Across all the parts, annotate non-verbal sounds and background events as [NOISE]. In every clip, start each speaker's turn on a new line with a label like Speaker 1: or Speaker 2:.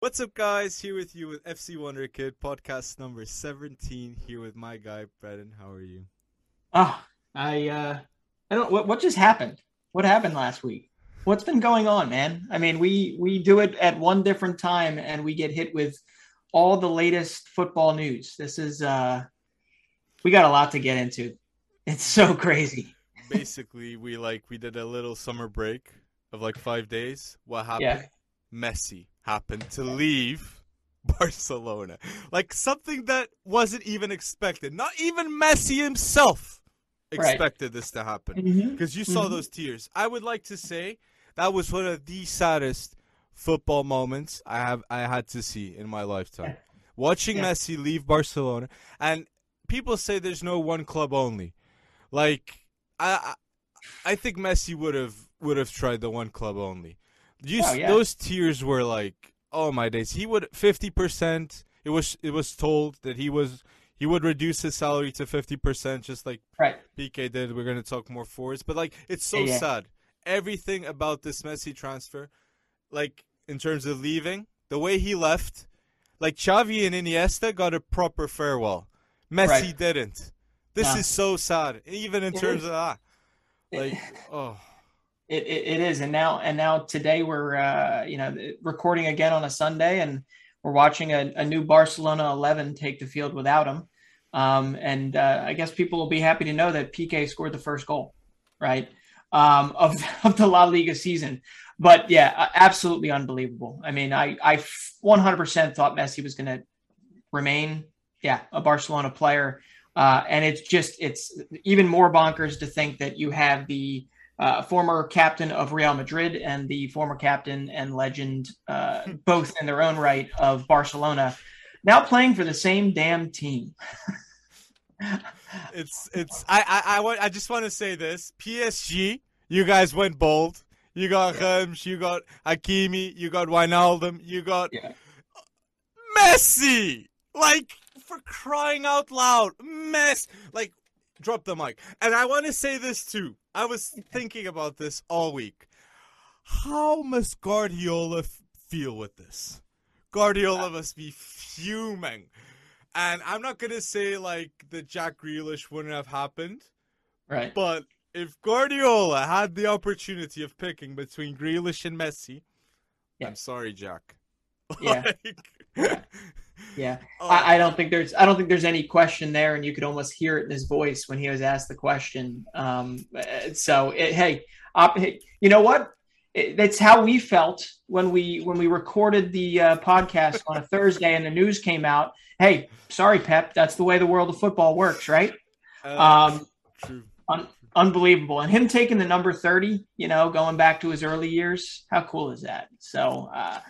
Speaker 1: What's up, guys? Here with you with FC Wonder Kid, podcast number 17. Here with my guy, Brennan. How are you?
Speaker 2: Oh, I, uh, I don't, what, what just happened? What happened last week? What's been going on, man? I mean, we, we do it at one different time and we get hit with all the latest football news. This is, uh, we got a lot to get into. It's so crazy.
Speaker 1: Basically, we like, we did a little summer break of like five days. What happened?
Speaker 2: Yeah.
Speaker 1: Messi happened to leave [LAUGHS] Barcelona. Like something that wasn't even expected. Not even Messi himself expected right. this to happen. Because mm-hmm. you saw mm-hmm. those tears. I would like to say that was one of the saddest football moments I have I had to see in my lifetime. Watching yeah. Messi leave Barcelona and people say there's no one club only. Like I I think Messi would have would have tried the one club only. You, oh, yeah. Those tears were like, oh my days. He would fifty percent. It was it was told that he was he would reduce his salary to fifty percent, just like
Speaker 2: right.
Speaker 1: Piqué did. We're gonna talk more forwards, but like it's so yeah. sad. Everything about this Messi transfer, like in terms of leaving, the way he left, like Xavi and Iniesta got a proper farewell. Messi right. didn't. This is so sad, even in it terms is. of that. Like, [LAUGHS] oh.
Speaker 2: It, it, it is, and now and now today we're uh, you know recording again on a Sunday, and we're watching a, a new Barcelona eleven take the field without him. Um, and uh, I guess people will be happy to know that Piqué scored the first goal, right, um, of [LAUGHS] of the La Liga season. But yeah, absolutely unbelievable. I mean, I I 100% thought Messi was going to remain, yeah, a Barcelona player. Uh, and it's just it's even more bonkers to think that you have the uh, former captain of Real Madrid and the former captain and legend, uh, both in their own right, of Barcelona, now playing for the same damn team. [LAUGHS]
Speaker 1: it's it's I I I, want, I just want to say this: PSG, you guys went bold. You got yeah. you got Hakimi, you got Wijnaldum, you got yeah. Messi. Like for crying out loud, mess. Like drop the mic. And I want to say this too. I was thinking about this all week. How must Guardiola f- feel with this? Guardiola uh, must be fuming. And I'm not going to say like the Jack Grealish wouldn't have happened.
Speaker 2: Right.
Speaker 1: But if Guardiola had the opportunity of picking between Grealish and Messi, yeah. I'm sorry, Jack. [LAUGHS]
Speaker 2: Yeah. like... [LAUGHS] yeah. Yeah, [LAUGHS] oh. I, I, don't think there's I don't think there's any question there, and you could almost hear it in his voice when he was asked the question. Um, so it, hey, op, you know what? It, that's how we felt when we when we recorded the uh, podcast on a Thursday and the news came out. Hey, sorry, Pep, that's the way the world of football works, right? Uh, um, un- unbelievable, and him taking the number thirty, you know, going back to his early years. How cool is that? So. Uh,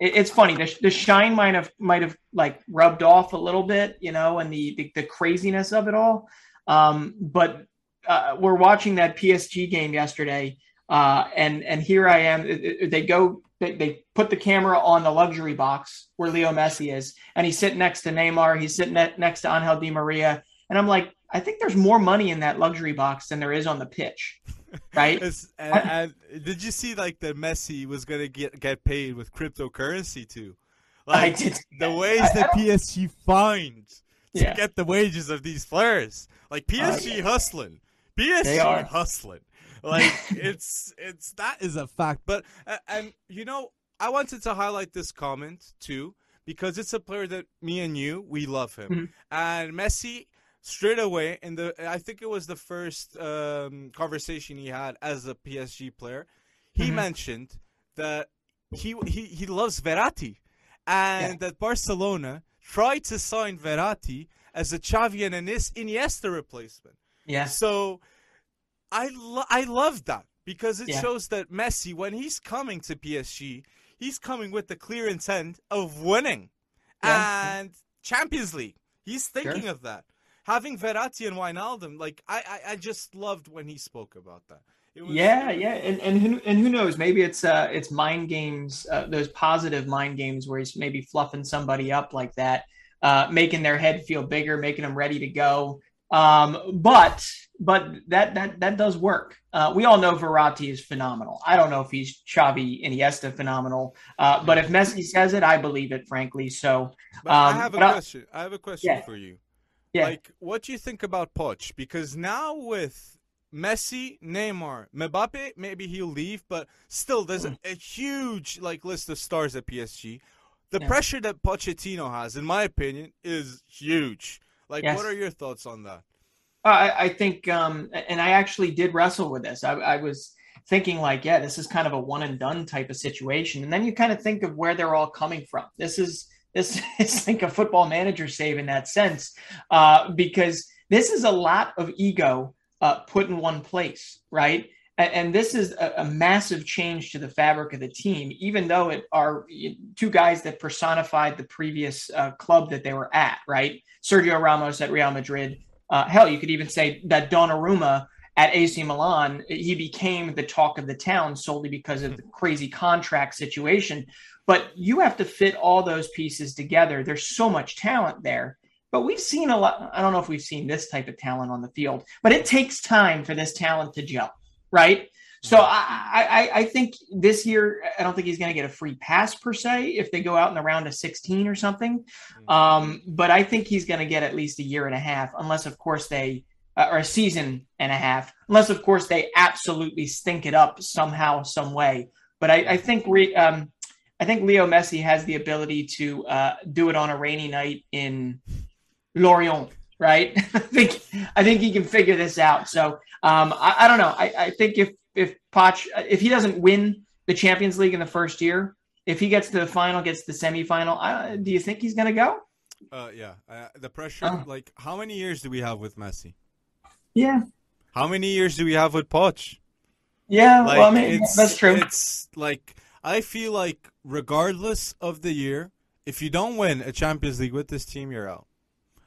Speaker 2: it, it's funny. The, the shine might have might have like rubbed off a little bit, you know, and the the, the craziness of it all. Um, but uh, we're watching that PSG game yesterday, uh, and and here I am. They go. They, they put the camera on the luxury box where Leo Messi is, and he's sitting next to Neymar. He's sitting next to Angel Di Maria, and I'm like, I think there's more money in that luxury box than there is on the pitch right?
Speaker 1: and, and, did you see like that Messi was gonna get get paid with cryptocurrency too? Like the ways I, that I PSG finds to yeah. get the wages of these players, like PSG uh, hustling, PSG hustling. Like [LAUGHS] it's it's that is a fact. But and you know I wanted to highlight this comment too because it's a player that me and you we love him, mm-hmm. and Messi straight away in the I think it was the first um, conversation he had as a PSG player. He mm-hmm. mentioned that he he he loves Verratti, and yeah. that Barcelona tried to sign Verratti as a Xavi and Iniesta replacement.
Speaker 2: Yeah.
Speaker 1: So I lo- I love that because it yeah. shows that Messi when he's coming to PSG, he's coming with the clear intent of winning yeah. and Champions League. He's thinking sure. of that having Verratti and Wijnaldum, like I, I, I just loved when he spoke about that.
Speaker 2: Was, yeah, yeah, and and who, and who knows? Maybe it's uh it's mind games, uh, those positive mind games where he's maybe fluffing somebody up like that, uh, making their head feel bigger, making them ready to go. Um, but but that that that does work. Uh, we all know Verratti is phenomenal. I don't know if he's Xavi Iniesta phenomenal, uh, but if Messi says it, I believe it, frankly. So
Speaker 1: um, I have a question. I have a question yeah. for you. Yeah. Like, what do you think about Poch? Because now with Messi, Neymar, Mbappe, maybe he'll leave, but still, there's mm. a, a, huge like list of stars at PSG. The yeah. pressure that Pochettino has, in my opinion, is huge. Like, yes. what are your thoughts on that?
Speaker 2: I, I think, um, and I actually did wrestle with this. I, I was thinking like, yeah, this is kind of a one and done type of situation, and then you kind of think of where they're all coming from. This is this [LAUGHS] is like a football manager save in that sense, uh, because this is a lot of ego uh, put in one place, right? and this is a, a, massive change to the fabric of the team, even though it are two guys that personified the previous uh, club that they were at, right? Sergio Ramos at Real Madrid. Uh, hell, you could even say that Donnarumma at AC Milan, he became the talk of the town solely because of the crazy contract situation. But you have to fit all those pieces together. There's so much talent there. But we've seen a lot. I don't know if we've seen this type of talent on the field, but it takes time for this talent to gel right? So I, I, I think this year I don't think he's going to get a free pass per se if they go out in the round of 16 or something. Mm-hmm. Um, but I think he's going to get at least a year and a half, unless of course they uh, or a season and a half, unless of course they absolutely stink it up somehow, some way. But I, I think re, um, I think Leo Messi has the ability to uh, do it on a rainy night in Lorient right? [LAUGHS] I think I think he can figure this out. So um, I, I, don't know. I, I, think if if Poch if he doesn't win the Champions League in the first year, if he gets to the final, gets to the semifinal, I, do you think he's going to go?
Speaker 1: Uh, yeah. Uh, the pressure. Oh. Like, how many years do we have with Messi?
Speaker 2: Yeah.
Speaker 1: How many years do we have with Poch?
Speaker 2: Yeah. Like, well, I mean, that's true.
Speaker 1: It's like I feel like regardless of the year, if you don't win a Champions League with this team, you're out.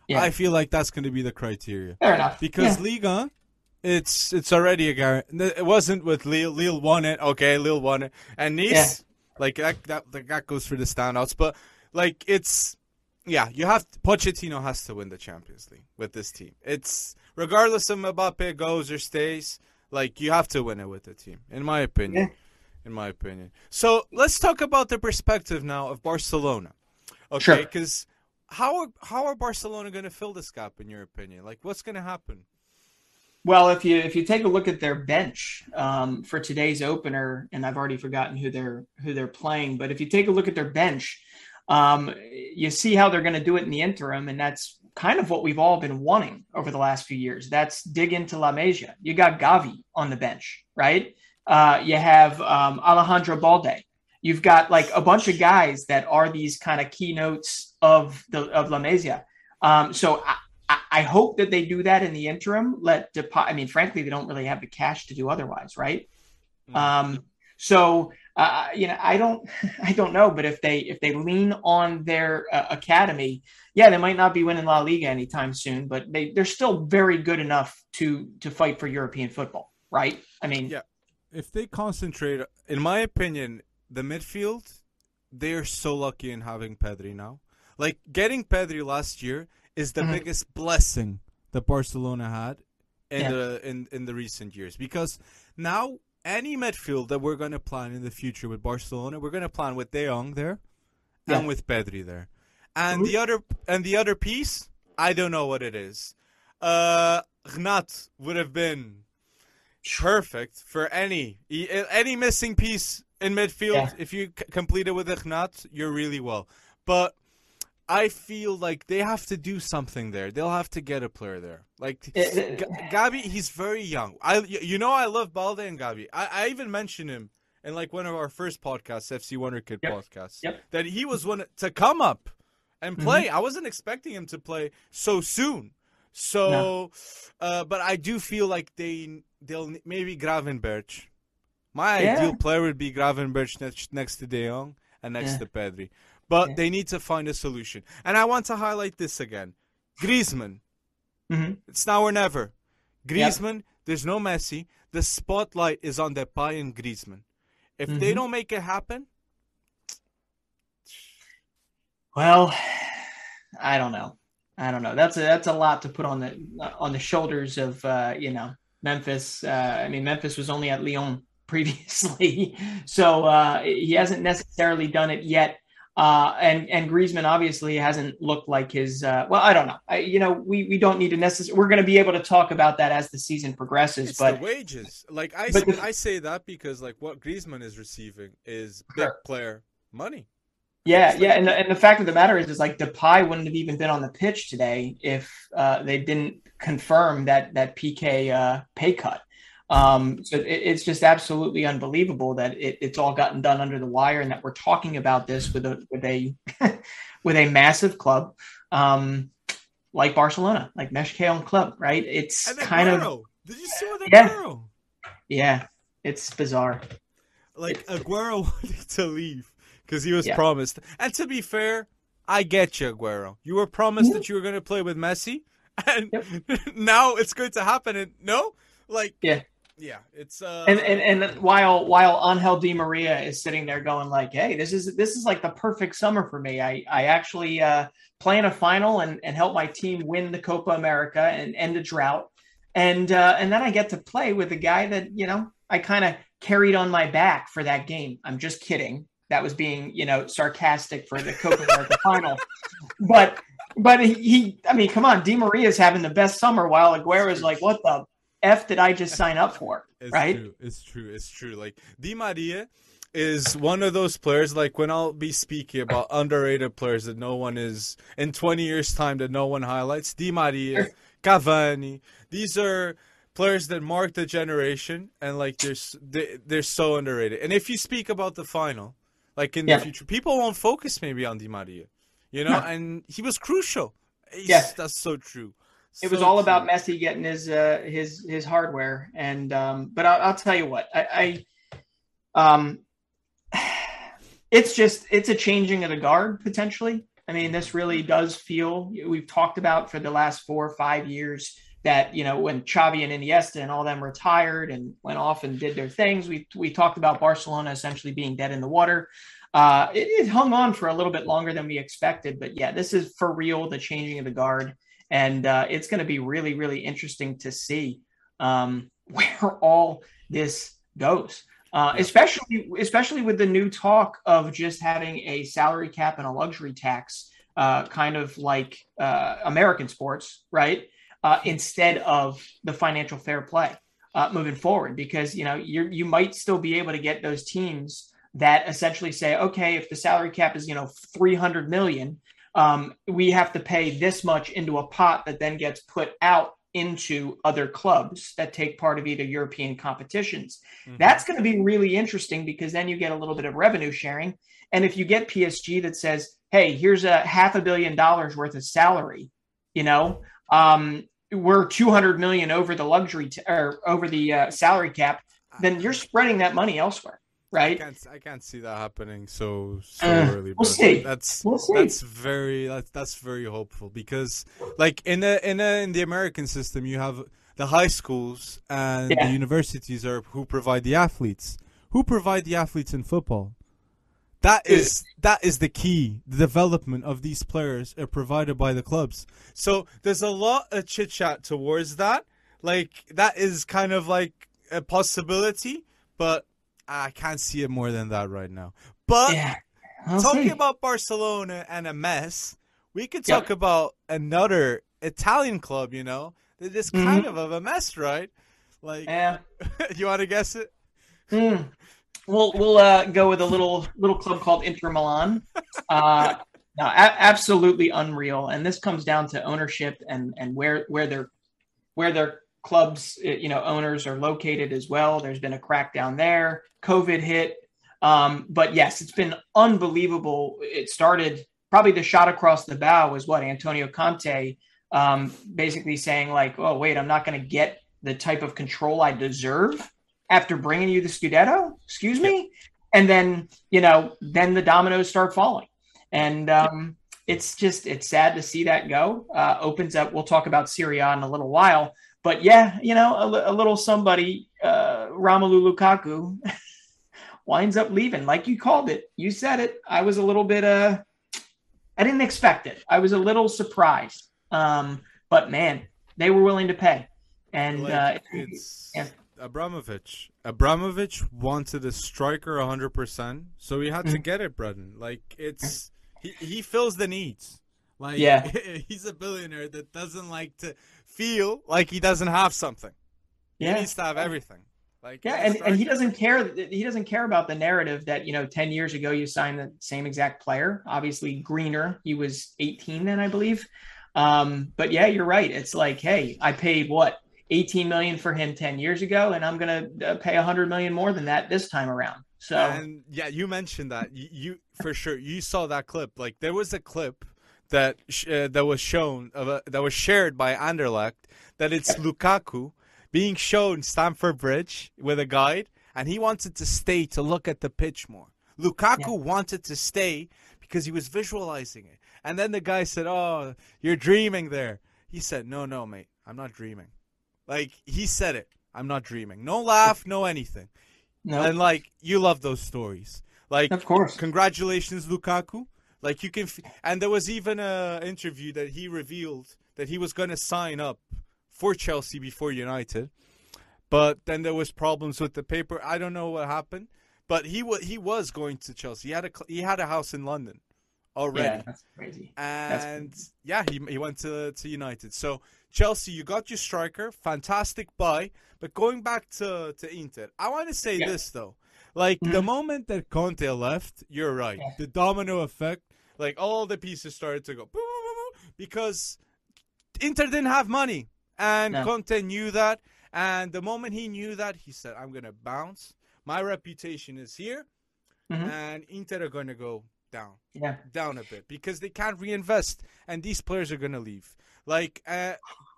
Speaker 1: Yeah. I feel like that's going to be the criteria.
Speaker 2: Fair enough.
Speaker 1: Because yeah. Liga, it's it's already a guarantee. It wasn't with Lille. Lille won it. Okay, Lille won it, and Nice, yeah. like that, that that goes for the standouts. But like it's yeah, you have Pochettino has to win the Champions League with this team. It's regardless of Mbappe goes or stays, like you have to win it with the team, in my opinion. Yeah. In my opinion. So let's talk about the perspective now of Barcelona. Okay, because. Sure how are how are Barcelona going to fill this gap in your opinion? Like, what's going to happen?
Speaker 2: Well, if you if you take a look at their bench um, for today's opener, and I've already forgotten who they're who they're playing, but if you take a look at their bench, um, you see how they're going to do it in the interim, and that's kind of what we've all been wanting over the last few years. That's dig into La Masia. You got Gavi on the bench, right? Uh, you have um, Alejandro Balde. You've got like a bunch of guys that are these kind of keynotes of the of La Masia. Um, so I, I, hope that they do that in the interim. Let I mean, frankly, they don't really have the cash to do otherwise, right? Mm-hmm. Um, so uh, you know, I don't, [LAUGHS] I don't know, but if they if they lean on their uh, academy, yeah, they might not be winning La Liga anytime soon, but they they're still very good enough to to fight for European football, right? I mean,
Speaker 1: yeah. If they concentrate, in my opinion, the midfield, they are so lucky in having Pedri now. Like getting Pedri last year is the mm-hmm. biggest blessing that Barcelona had in yeah. the in, in the recent years because now any midfield that we're going to plan in the future with Barcelona, we're going to plan with De Jong there yeah. and with Pedri there. And the other and the other piece, I don't know what it is. Uh Gnat would have been perfect for any any missing piece in midfield. Yeah. If you c- complete it with Ignat, you're really well. But I feel like they have to do something there. They'll have to get a player there. Like G- Gavi, he's very young. I you know I love Balde and Gavi. I, I even mentioned him in like one of our first podcasts, FC Wonder Kid yep. podcasts,
Speaker 2: yep.
Speaker 1: that he was one to come up and play. Mm-hmm. I wasn't expecting him to play so soon. So, no. uh, but I do feel like they they'll maybe Gravenberch my yeah. ideal player would be Gravenberch next, next to De Jong and next yeah. to Pedri. But yeah. they need to find a solution. And I want to highlight this again. Griezmann. Mm-hmm. It's now or never. Griezmann, yep. there's no Messi. The spotlight is on Depay and Griezmann. If mm-hmm. they don't make it happen,
Speaker 2: well, I don't know. I don't know. That's a that's a lot to put on the on the shoulders of uh, you know Memphis. Uh, I mean, Memphis was only at Lyon [LAUGHS] previously, so uh, he hasn't necessarily done it yet. Uh, and and Griezmann obviously hasn't looked like his. Uh, well, I don't know. I, you know, we we don't need to necessarily. We're going to be able to talk about that as the season progresses.
Speaker 1: It's
Speaker 2: but
Speaker 1: wages, like I say, the, I say that because like what Griezmann is receiving is big sure. player money.
Speaker 2: Yeah, yeah, and the, and the fact of the matter is, is like Depay wouldn't have even been on the pitch today if uh, they didn't confirm that that Piqué uh, pay cut. Um, so it, it's just absolutely unbelievable that it, it's all gotten done under the wire, and that we're talking about this with a with a [LAUGHS] with a massive club um, like Barcelona, like Més que un club, right? It's kind of
Speaker 1: did you see that yeah,
Speaker 2: yeah, it's bizarre.
Speaker 1: Like Aguero [LAUGHS] wanted to leave because he was yeah. promised. And to be fair, I get you, Aguero. You were promised that you were going to play with Messi, [LAUGHS] and yep. [LAUGHS] now it's going to happen. And no, like
Speaker 2: yeah,
Speaker 1: yeah, it's uh,
Speaker 2: and and and while while Angel Di Maria is sitting there going like, hey, this is this is like the perfect summer for me. I I actually uh, play in a final and and help my team win the Copa America and end a drought, and uh, and then I get to play with a guy that you know I kind of carried on my back for that game. I'm just kidding that was being you know sarcastic for the Copa America [LAUGHS] final, but but he, I mean, come on, Di Maria is having the best summer while Aguero is like, what the f did I just sign up for? [LAUGHS]
Speaker 1: It's
Speaker 2: right?
Speaker 1: True. It's true. It's true. Like Di Maria is one of those players. Like when I'll be speaking about [LAUGHS] underrated players that no one is in 20 years time that no one highlights. Di Maria, Cavani. These are players that mark the generation and like they're they, they're so underrated. And if you speak about the final like in yeah. the future, people won't focus maybe on Di Maria, you know, no. and he was crucial. Yes, that's so true.
Speaker 2: So it was all true. about Messi getting his uh, his his hardware, and um, but I'll, I'll tell you what, I, I um, [SIGHS] it's just it's a changing of the guard potentially. I mean, this really does feel we've talked about for the last four or five years that you know when Xavi and Iniesta and all them retired and went off and did their things. We we talked about Barcelona essentially being dead in the water. Uh, it, it, hung on for a little bit longer than we expected, but yeah, this is for real the changing of the guard, and uh, it's going to be really really interesting to see um, [LAUGHS] where all this goes. Uh, especially especially with the new talk of just having a salary cap and a luxury tax, uh, kind of like uh, American sports, right? Uh, instead of the financial fair play uh, moving forward because you know you you might still be able to get those teams that essentially say okay if the salary cap is you know 300 million um, we have to pay this much into a pot that then gets put out into other clubs that take part of either European competitions. Mm-hmm. That's going to be really interesting because then you get a little bit of revenue sharing. And if you get PSG that says, hey, here's a half a billion dollars worth of salary, you know, um, we're 200 million over the luxury t- or over the uh, salary cap, then you're spreading that money elsewhere, right?
Speaker 1: I can't, I can't see that happening so so
Speaker 2: uh,
Speaker 1: early.
Speaker 2: We'll see.
Speaker 1: That's
Speaker 2: we'll see.
Speaker 1: that's very that's that's very hopeful because like in the in the in the American system, you have the high schools and yeah. the universities are who provide the athletes. Who provide the athletes in football? That is that is the key. The development of these players are provided by the clubs. So there's a lot of chit chat towards that. Like that is kind of like a possibility, but I can't see it more than that right now. But yeah, talking see. about Barcelona and a mess, we could talk yep. about another Italian club. You know, just mm-hmm. kind of of a mess, right? Like,
Speaker 2: yeah. [LAUGHS]
Speaker 1: you want to guess it?
Speaker 2: Mm we'll we'll uh, go with a little little club called Inter Milan. Uh, no, a- absolutely unreal, and this comes down to ownership and and where where their where their clubs eh, you know owners are located as well. There's been a crackdown there. COVID hit, um, but yes, it's been unbelievable. It started probably the shot across the bow was what Antonio Conte um, basically saying like, oh wait, I'm not going to get the type of control I deserve after bringing you the Scudetto? Excuse me? And then, you know, then the dominoes start falling. And um, it's just, it's sad to see that go. Uh, opens up, we'll talk about Serie A in a little while. But yeah, you know, a, a little somebody, uh, Romelu Lukaku, [LAUGHS] winds up leaving. Like you called it. You said it. I was a little bit, uh, I didn't expect it. I was a little surprised Um, but man, they were willing to pay. And like, uh,
Speaker 1: it's yeah. Abramovich. Abramovich wanted a striker 100%, so he had mm-hmm. to get it, Brennan. Like it's he, he fills the needs. Like yeah. [LAUGHS] he's a billionaire that doesn't like to feel like he doesn't have something. Yeah. He needs to have everything. Like
Speaker 2: yeah, and, and he doesn't care. He doesn't care about the narrative that you know, ten years ago you signed the same exact player. Obviously, Greener. He was 18 then, I believe. Um, but yeah, you're right. It's like, hey, I paid what 18 million for him 10 years ago, and I'm gonna uh, pay 100 million more than that this time around. So
Speaker 1: and yeah, you mentioned that you, you for sure you saw that clip. Like there was a clip that uh, that was shown of a, that was shared by Anderlecht that it's Lukaku being shown Stamford Bridge with a guide, and he wanted to stay to look at the pitch more. Lukaku yeah. wanted to stay because he was visualizing it. And then the guy said, "Oh, you're dreaming there." He said, "No, no, mate, I'm not dreaming." Like he said it. I'm not dreaming. No laugh, no anything. No. And like you love those stories. Like
Speaker 2: of course.
Speaker 1: Congratulations, Lukaku. Like you can, f- and there was even a interview that he revealed that he was going to sign up for Chelsea before United, but then there was problems with the paper. I don't know what happened, but he was he was going to Chelsea. He had a he had a house in London already. Yeah,
Speaker 2: that's crazy.
Speaker 1: And that's crazy. yeah, he he went to to United. So Chelsea, you got your striker, fantastic buy. But going back to to Inter, I want to say yeah. this though. Like mm-hmm. the moment that Conte left, you're right. Yeah. The domino effect, like all the pieces started to go because Inter didn't have money. And no. Conte knew that. And the moment he knew that, he said, I'm going to bounce. My reputation is here. Mm-hmm. And Inter are going to go down.
Speaker 2: Yeah.
Speaker 1: Down a bit because they can't reinvest. And these players are going to leave. Like, uh,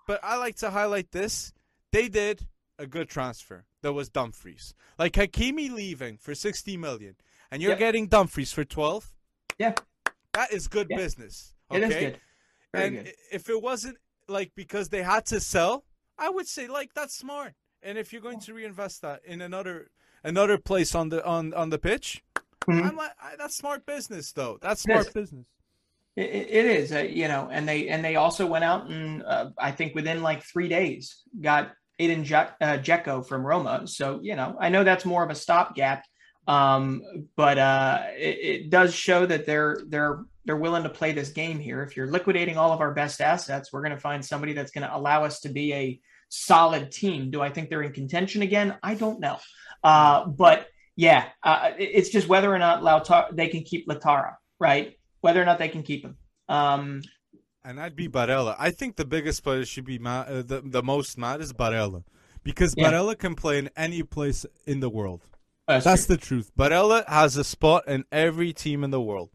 Speaker 1: but I like to highlight this. They did a good transfer. That was Dumfries. Like Hakimi leaving for 60 million. And you're getting Dumfries for 12.
Speaker 2: Yeah.
Speaker 1: That is good business. Okay?
Speaker 2: It is good.
Speaker 1: Very and good. if it wasn't like because they had to sell, I would say like that's smart. And if you're going to reinvest that in another another place on the on on the pitch, mm-hmm. I'm like I, that's smart business though. That's smart business.
Speaker 2: It, is, uh, you know, and they and they also went out and uh, I think within like three days got Edin Je- uh, from Roma. So you know, I know that's more of a stopgap, um, but uh, it, it does show that they're they're they're willing to play this game here. If you're liquidating all of our best assets, we're going to find somebody that's going to allow us to be a solid team. Do I think they're in contention again? I don't know. Uh, but yeah, uh, it's just whether or not Lautaro, they can keep Lautaro, right? Whether or not they can keep him. Um,
Speaker 1: and I'd be Barella. I think the biggest player should be uh, the, the most mad is Barella. Because yeah. Barella can play in any place in the world. That's, That's the truth. Barella has a spot in every team in the world.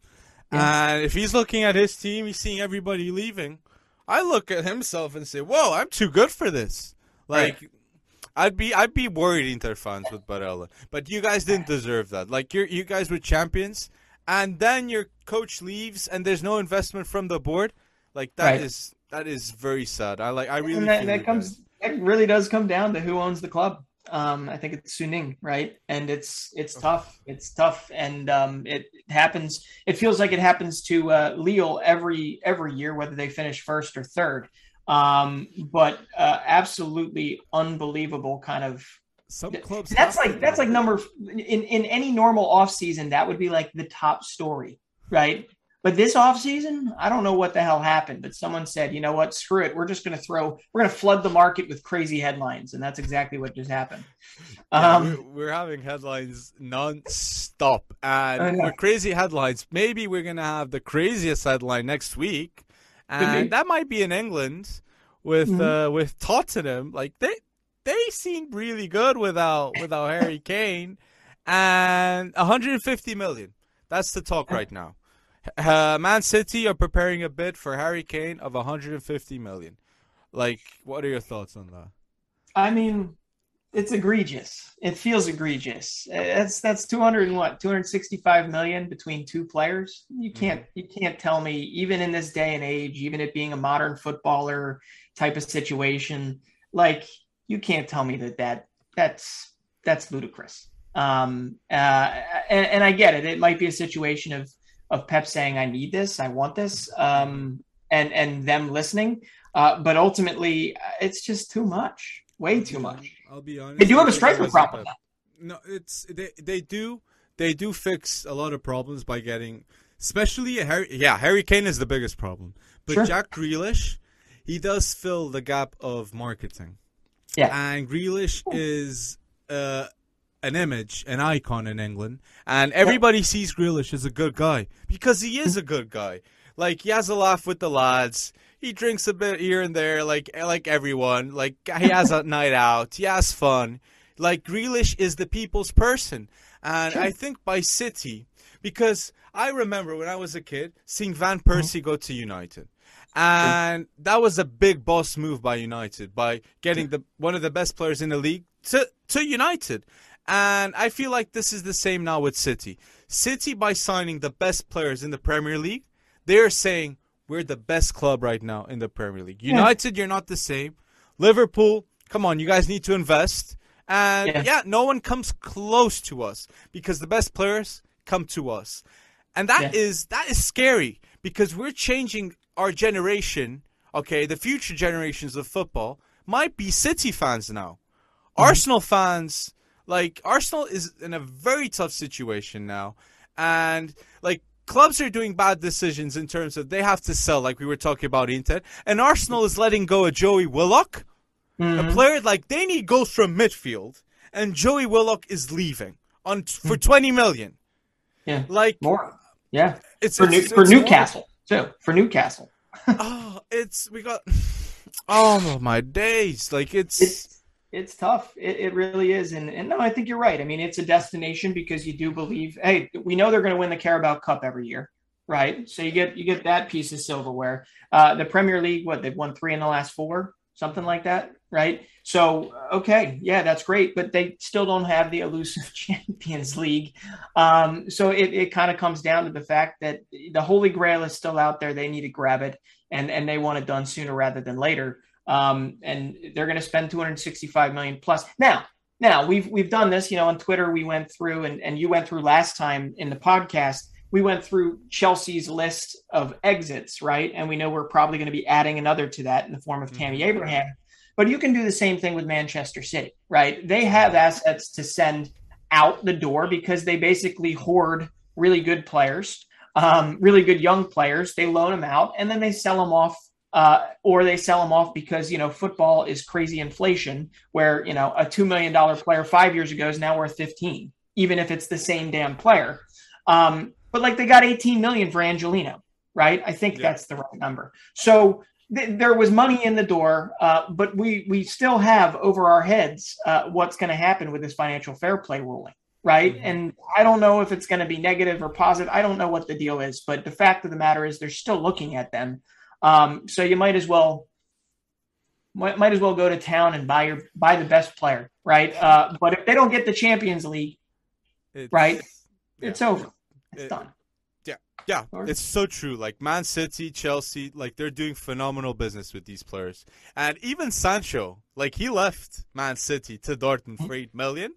Speaker 1: And if he's looking at his team, he's seeing everybody leaving. I look at himself and say, "Whoa, I'm too good for this." Like, right. I'd be I'd be worried Inter fans with Barella, but you guys didn't deserve that. Like you you guys were champions, and then your coach leaves, and there's no investment from the board. Like that right. is that is very sad. I like I really
Speaker 2: and that, that comes that really does come down to who owns the club. Um, I think it's Suning, right? And it's it's tough. It's tough, and um, it happens. It feels like it happens to uh, Lille every every year, whether they finish first or third. Um, but uh, absolutely unbelievable kind of.
Speaker 1: Some clubs.
Speaker 2: That's like that's like number in in any normal off season. That would be like the top story, right? But this offseason, I don't know what the hell happened, but someone said, you know what, screw it. We're just going to throw, we're going to flood the market with crazy headlines. And that's exactly what just happened.
Speaker 1: Yeah, um, we're, we're, having headlines non-stop. And with crazy headlines, maybe we're going to have the craziest headline next week. And that might be in England with mm-hmm. uh, with Tottenham. Like they they seem really good without without Harry Kane. And 150 million. That's the talk right now. Uh, Man City are preparing a bid for Harry Kane of 150 million. Like, what are your thoughts on that?
Speaker 2: I mean, it's egregious. It feels egregious. That's that's 200 and what 265 million between two players. You mm-hmm. can't mm-hmm. you can't tell me even in this day and age, even it being a modern footballer type of situation, like you can't tell me that that that's that's ludicrous. Um, uh, and, and I get it. It might be a situation of of Pep saying, "I need this, I want this," um, and and them listening. Uh, but ultimately, it's just too much, way too much.
Speaker 1: I'll be honest.
Speaker 2: They do have a striker problem.
Speaker 1: No, it's they they do they do fix a lot of problems by getting, especially Harry. Yeah, Harry Kane is the biggest problem, but sure. Jack Grealish, he does fill the gap of marketing.
Speaker 2: Yeah,
Speaker 1: and Grealish is uh, an image, an icon in England, and everybody yeah. sees Grealish as a good guy because he is a good guy. Like he has a laugh with the lads. He drinks a bit here and there, like like everyone. Like he has a [LAUGHS] night out. He has fun. Like Grealish is the people's person, and. I think by City, because I remember when I was a kid seeing Van. Persie mm-hmm. go to United. And that was a big boss move by United by getting the one of the best players in the league to to United. And I feel like this is the same now with City. City by signing the best players in the Premier League, they're saying we're the best club right now in the Premier League. United, yeah. you're not the same. Liverpool, come on, you guys need to invest. And yeah. yeah. no one comes close to us because the best players come to us. And that yeah. is that is scary because we're changing our generation, okay, the future generations of football might be City fans now. Mm-hmm. Arsenal fans, like Arsenal is in a very tough situation now. And like clubs are doing bad decisions in terms of they have to sell, like we were talking about Inter, and Arsenal is letting go of Joey Willock Mm-hmm. A player like they need goals from midfield, and Joey Willock is leaving on for mm. twenty million.
Speaker 2: Yeah,
Speaker 1: like
Speaker 2: more. Yeah, it's for, it's, New, for Newcastle too. For Newcastle. [LAUGHS]
Speaker 1: oh, it's we got. Oh my days! Like it's.
Speaker 2: it's it's tough. It, it really is. And, and no, I think you're right. I mean, it's a destination because you do believe, hey, we know they're going to win the Carabao Cup every year, right? So you get you get that piece of silverware. Uh, the Premier League, what they've won three in the last four, something like that right? So, okay, yeah, that's great, but they still don't have the elusive [LAUGHS] Champions League. Um, so it, it kind of comes down to the fact that the Holy Grail is still out there. They need to grab it, and and they want it done sooner rather than later. Um, and they're going to spend 265 million plus. Now, now we've we've done this. You know, on Twitter we went through, and and you went through last time in the podcast. We went through Chelsea's list of exits, right? And we know we're probably going to be adding another to that in the form of Tammy mm-hmm. Abraham. But you can do the same thing with Manchester City, right? They have assets to send out the door because they basically hoard really good players, um, really good young players. They loan them out and then they sell them off uh, or they sell them off because you know football is crazy inflation, where you know a two million dollar player five years ago is now worth fifteen, even if it's the same damn player. Um, but like they got eighteen million for Angelino, right? I think yeah. that's the right number. So there was money in the door, uh, but we we still have over our heads uh, what's going to happen with this financial fair play ruling, right? Mm-hmm. And I don't know if it's going to be negative or positive. I don't know what the deal is, but the fact of the matter is they're still looking at them. Um, so you might as well might, might as well go to town and buy your buy the best player, right? Uh, but if they don't get the Champions League, it's, right, yeah. it's over. It's it, done.
Speaker 1: Yeah, yeah, it's so true. Like Man City, Chelsea, like they're doing phenomenal business with these players. And even Sancho, like he left Man City to Dortmund for eight million.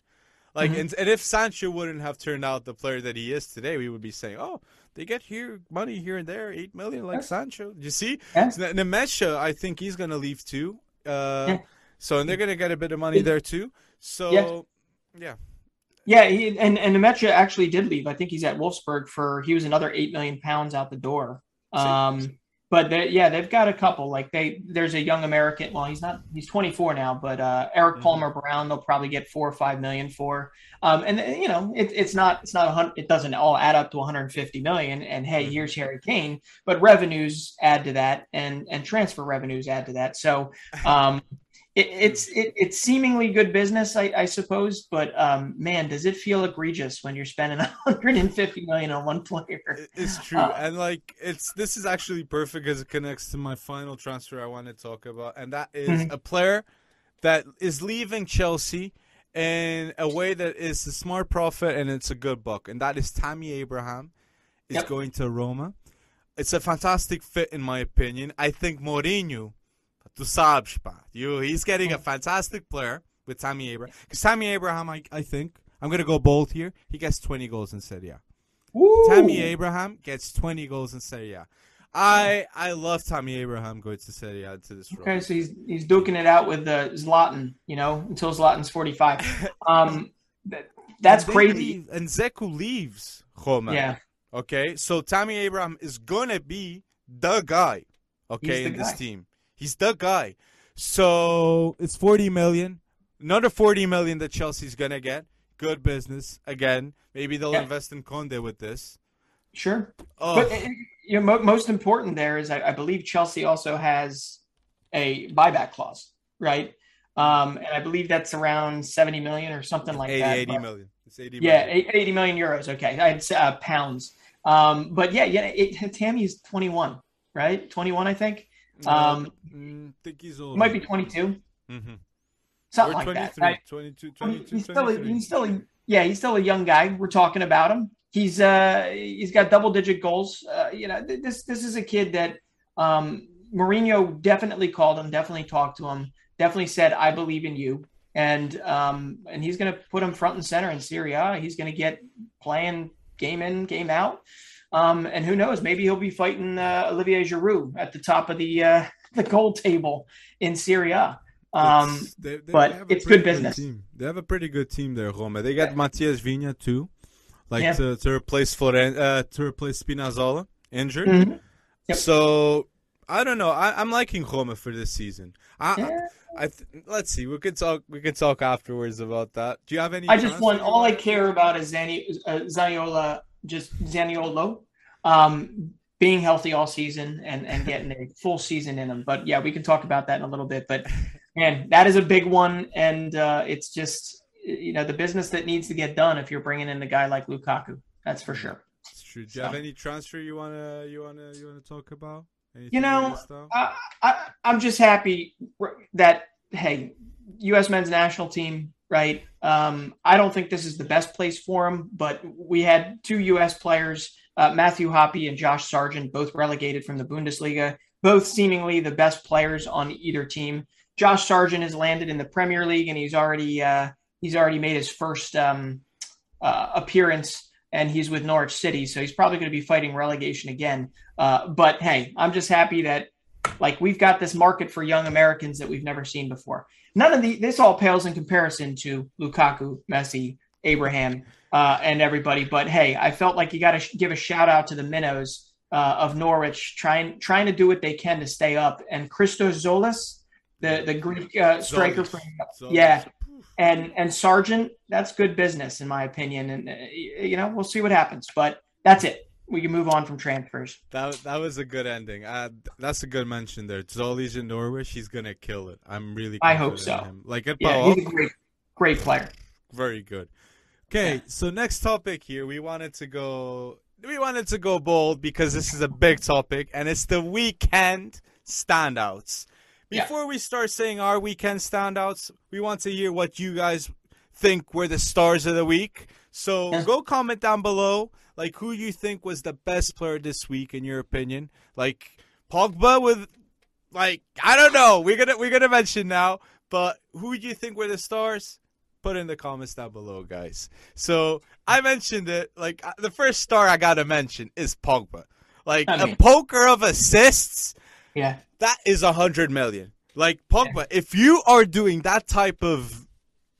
Speaker 1: Like, mm-hmm. and, and if Sancho wouldn't have turned out the player that he is today, we would be saying, oh, they get here money here and there, eight million like yes. Sancho. You see, yes. Nmecha, I think he's gonna leave too. Uh, yeah. So and they're gonna get a bit of money there too. So yeah.
Speaker 2: Yeah, he, and and Nmecha actually did leave. I think he's at Wolfsburg for he was another eight million pounds out the door. Um, but they, yeah, they've got a couple. Like they, there's a young American. Well, he's not. He's 24 now, but uh, Erik mm-hmm. Palmer Brown. They'll probably get four or five million for. Um, and you know, it, it's not. It's not a hundred. It doesn't all add up to 150 million. And hey, mm-hmm. here's Harry Kane. But revenues add to that, and and transfer revenues add to that. So. [LAUGHS] Um, it, it's it, it's seemingly good business, I, I suppose, but um, man, does it feel egregious when you're spending [LAUGHS] 150 million on one player?
Speaker 1: It's true, uh, and like it's this is actually perfect because it connects to my final transfer I want to talk about, and that is mm-hmm. a player that is leaving Chelsea in a way that is a smart profit and it's a good book, and that is Tammy Abraham is yep. going to Roma. It's a fantastic fit, in my opinion. I think Mourinho Tu sabes, pá. You, he's getting a fantastic player with Tammy Abraham. Because Tammy Abraham, I, I think, I'm going to go bold here, he gets 20 goals in Serie A. Tammy Abraham gets 20 goals in Serie A. I I love Tammy Abraham going to Serie A to this
Speaker 2: role. Okay, so he's he's duking it out with uh, Zlatan, you know, until Zlatan's forty five. [LAUGHS] Um, that, that's and crazy.
Speaker 1: Leave, and Dzeko leaves Roma.
Speaker 2: Yeah.
Speaker 1: Okay, so Tammy Abraham is gonna be the guy. Okay, the in guy. this team, he's the guy. So it's forty million. Another forty million that Chelsea's gonna get. Good business again. Maybe they'll yeah. invest in Koundé with this.
Speaker 2: Sure. Oh. But uh, you know, most important there is I, I, believe Chelsea also has a buyback clause, right? Um, and I believe that's around 70 million or something like
Speaker 1: 80,
Speaker 2: that.
Speaker 1: 80 million. It's 80
Speaker 2: yeah, million. 80 million euros. Okay. I had uh, pounds. Um, but yeah, yeah, it, Tammy's 21, right? 21, I think. Um,
Speaker 1: mm, think he's old.
Speaker 2: Might be 22. Mm-hmm. Something like that. Right? 22, 22, he's, still a, he's still a, yeah, he's still a young guy. We're talking about him. He's uh he's got double digit goals. Uh, you know, this this is a kid that um Mourinho definitely called him, definitely talked to him, definitely said, "I believe in you," and um and he's going to put him front and center in Serie A. He's going to get playing game in, game out. Um, and who knows? Maybe he'll be fighting uh, Olivier Giroud at the top of the uh, [LAUGHS] the goal table in Serie A. Um, they, they, but they it's good business.
Speaker 1: Team. They have a pretty good team there, Roma. They got yeah. Matías Viña too, like yeah. to, to replace Floren, uh, to replace Spinazzola injured. Mm-hmm. Yep. So I don't know. I, am liking Roma for this season. I, yeah. I, I th- let's see. We could talk. We could talk afterwards about that. Do you have any?
Speaker 2: I just want all I care about is Zani, uh, Zaniolo, just Zaniolo, um, being healthy all season and and getting a full season in him. But yeah, we can talk about that in a little bit. But man, that is a big one, and uh, it's just you know the business that needs to get done if you're bringing in a guy like Lukaku. That's for sure.
Speaker 1: It's true. Do you so. have any transfer you wanna you wanna you wanna talk about?
Speaker 2: Anything you know, I, I I'm just happy that hey, U.S. men's national team, right? Um, I don't think this is the best place for him, but we had two U.S. players, uh, Matthew Hoppe and Josh Sargent, both relegated from the Bundesliga, both seemingly the best players on either team. Josh Sargent has landed in the Premier League, and he's already uh, he's already made his first um, uh, appearance, and he's with Norwich City, so he's probably going to be fighting relegation again. Uh, but hey, I'm just happy that like we've got this market for young Americans that we've never seen before. None of the this all pales in comparison to Lukaku, Messi, Abraham, uh, and everybody. But hey, I felt like you got to sh- give a shout out to the minnows uh, of Norwich, trying trying to do what they can to stay up. And Christos Tzolis, the the Greek uh, striker from yeah, and and Sargent, that's good business in my opinion. And uh, you know we'll see what happens, but that's it. We can move on from transfers.
Speaker 1: That that was a good ending. Uh, that's a good mention there. Tzolis in Norwich. He's gonna kill it. I'm really.
Speaker 2: I hope so.
Speaker 1: Like at
Speaker 2: yeah, he's a great, great player.
Speaker 1: Very good. Okay, yeah. so next topic here, we wanted to go we wanted to go bold because this is a big topic and it's the weekend standouts. Before yeah. we start saying our weekend standouts, we want to hear what you guys think were the stars of the week. So go comment down below, like who you think was the best player this week in your opinion. Like Pogba with, like I don't know. We're gonna we're gonna mention now, but who do you think were the stars? Put in the comments down below, guys. So I mentioned it. Like uh, the first star I gotta mention is Pogba. Like I mean, a poker of assists.
Speaker 2: Yeah
Speaker 1: that is a hundred million. Like Pogba, yeah. if you are doing that type of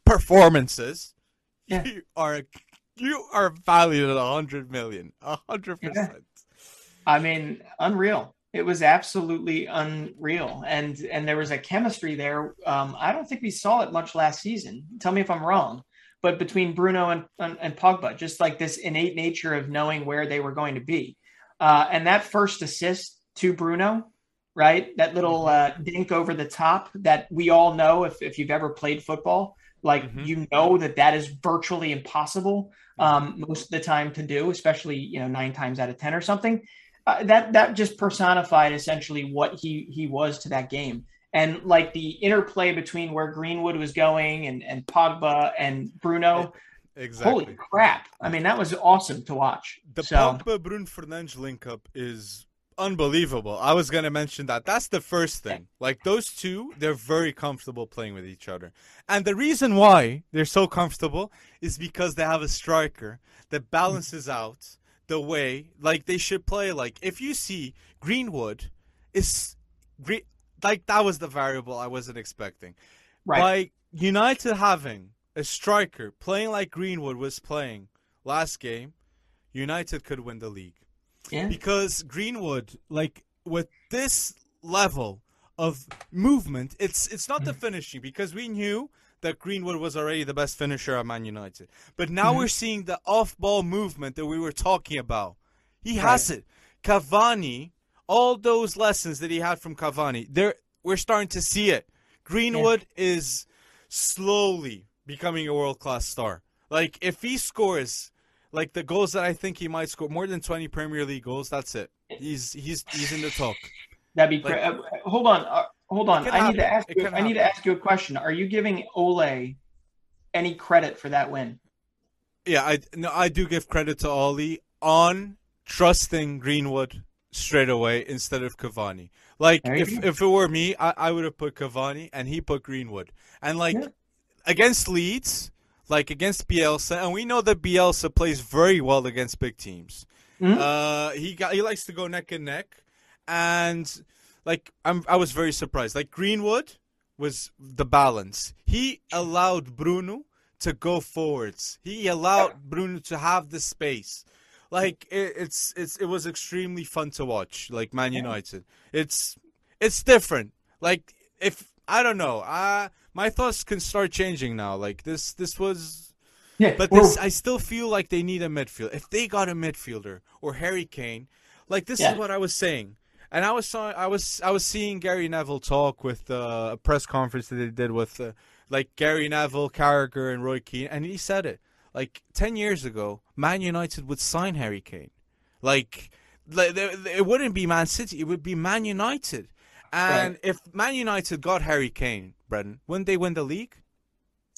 Speaker 1: performances, yeah. you are you are valued at a hundred million, a hundred percent.
Speaker 2: I mean, unreal. It was absolutely unreal, and and there was a chemistry there. Um, I don't think we saw it much last season. Tell me if I'm wrong, but between Bruno and and, and Pogba, just like this innate nature of knowing where they were going to be, uh, and that first assist to Bruno right? That little mm-hmm. uh, dink over the top that we all know if, if you've ever played football, like mm-hmm. you know that that is virtually impossible um, most of the time to do, especially you know nine times out of ten or something. Uh, that that just personified essentially what he he was to that game, and like the interplay between where Greenwood was going and and Pogba and Bruno.
Speaker 1: Exactly.
Speaker 2: Holy crap! I mean, that was awesome to watch.
Speaker 1: The
Speaker 2: so,
Speaker 1: Pogba Bruno Fernandes link up is unbelievable. I was gonna mention that. That's the first thing. [LAUGHS] Like those two, they're very comfortable playing with each other. And the reason why they're so comfortable is because they have a striker that balances [LAUGHS] out the way like they should play. Like if you see Greenwood is like that was the variable I wasn't expecting. Right. By United having a striker playing like Greenwood was playing last game, United could win the league. Yeah. Because Greenwood, like with this level of movement, it's it's not the mm. finishing because we knew that Greenwood was already the best finisher at Man United. But now mm-hmm. we're seeing the off-ball movement that we were talking about. He has it. Cavani, all those lessons that he had from Cavani, there we're starting to see it. Greenwood yeah. is slowly becoming a world-class star. Like if he scores like the goals that I think he might score more than 20 Premier League goals, that's it. He's he's he's in the talk.
Speaker 2: That'd be great. uh, hold on. Uh, hold on. I need to ask you, I need to ask you a question. Are you giving Ole any credit for that win?
Speaker 1: Yeah, I no, I do give credit to Ole on trusting Greenwood straight away instead of Cavani. Like if if it were me, I, I would have put Cavani and he put Greenwood. And like yeah. against Leeds, like against Bielsa, and we know that Bielsa plays very well against big teams. Mm-hmm. Uh, he got he likes to go neck and neck, and like I'm I was very surprised. Like Greenwood was the balance. He allowed Bruno to go forwards. He allowed Bruno to have the space. Like it, it's it's it was extremely fun to watch. Like Man United, it's it's different. Like if I don't know, uh my thoughts can start changing now. Like this this was yeah, but this I still feel like they need a midfielder. If they got a midfielder or Harry Kane, like this yeah. is what I was saying. And I was saw, I was I was seeing Gary Neville talk with uh, a press conference that they did with uh, like Gary Neville, Carragher, and Roy Keane, and he said it like ten years ago. Man United would sign Harry Kane, like, like it wouldn't be Man City, it would be Man United. And right. if Man United got Harry Kane, Brennan, wouldn't they win the league?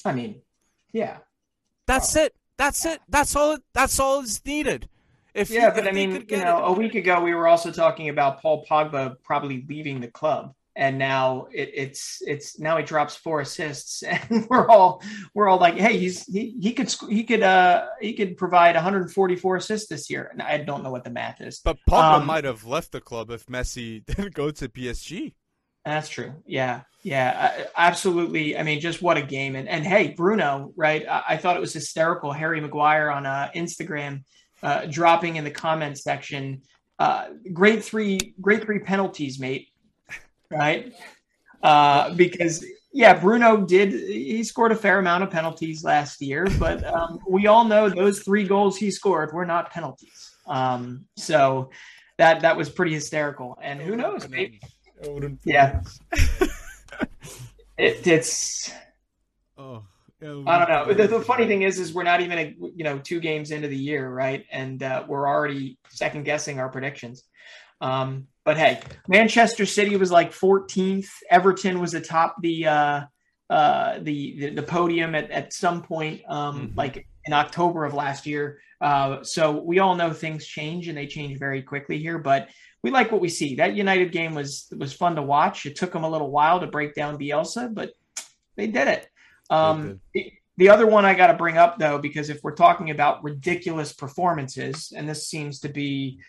Speaker 2: I mean, yeah.
Speaker 1: That's it. That's it. That's all. That's all is needed.
Speaker 2: If yeah, you, but I mean, you know, it. a week ago we were also talking about Paul Pogba probably leaving the club, and now it, it's it's now he drops four assists, [LAUGHS] and we're all we're all like, hey, he's he he could he could uh he could provide 144 assists this year, and I don't know what the math is.
Speaker 1: But Pogba um, might have left the club if Messi [LAUGHS] didn't go to PSG.
Speaker 2: That's true. Yeah, yeah, absolutely. I mean, just what a game! And and hey, Bruno, right? I, I thought it was hysterical. Harry Maguire on uh, Instagram uh, dropping in the comment section. Uh, grade three, grade three penalties, mate. Right? Uh, because yeah, Bruno did. He scored a fair amount of penalties last year, but um, we all know those three goals he scored were not penalties. Um, so that that was pretty hysterical. And who knows? Maybe, yeah. it, it's. Oh I don't know. The, the, funny thing is, is we're not even a, you know two games into the year, right? And uh, we're already second guessing our predictions. Um, but hey, Manchester City was like 14th. Everton was atop the uh, uh, the, the, the podium at, at some point, um, mm-hmm. like in October of last year. Uh, so we all know things change and they change very quickly here. But we like what we see. That United game was was fun to watch. It took them a little while to break down Bielsa, but they did it. Um, the other one I got to bring up though, because if we're talking about ridiculous performances, and this seems to be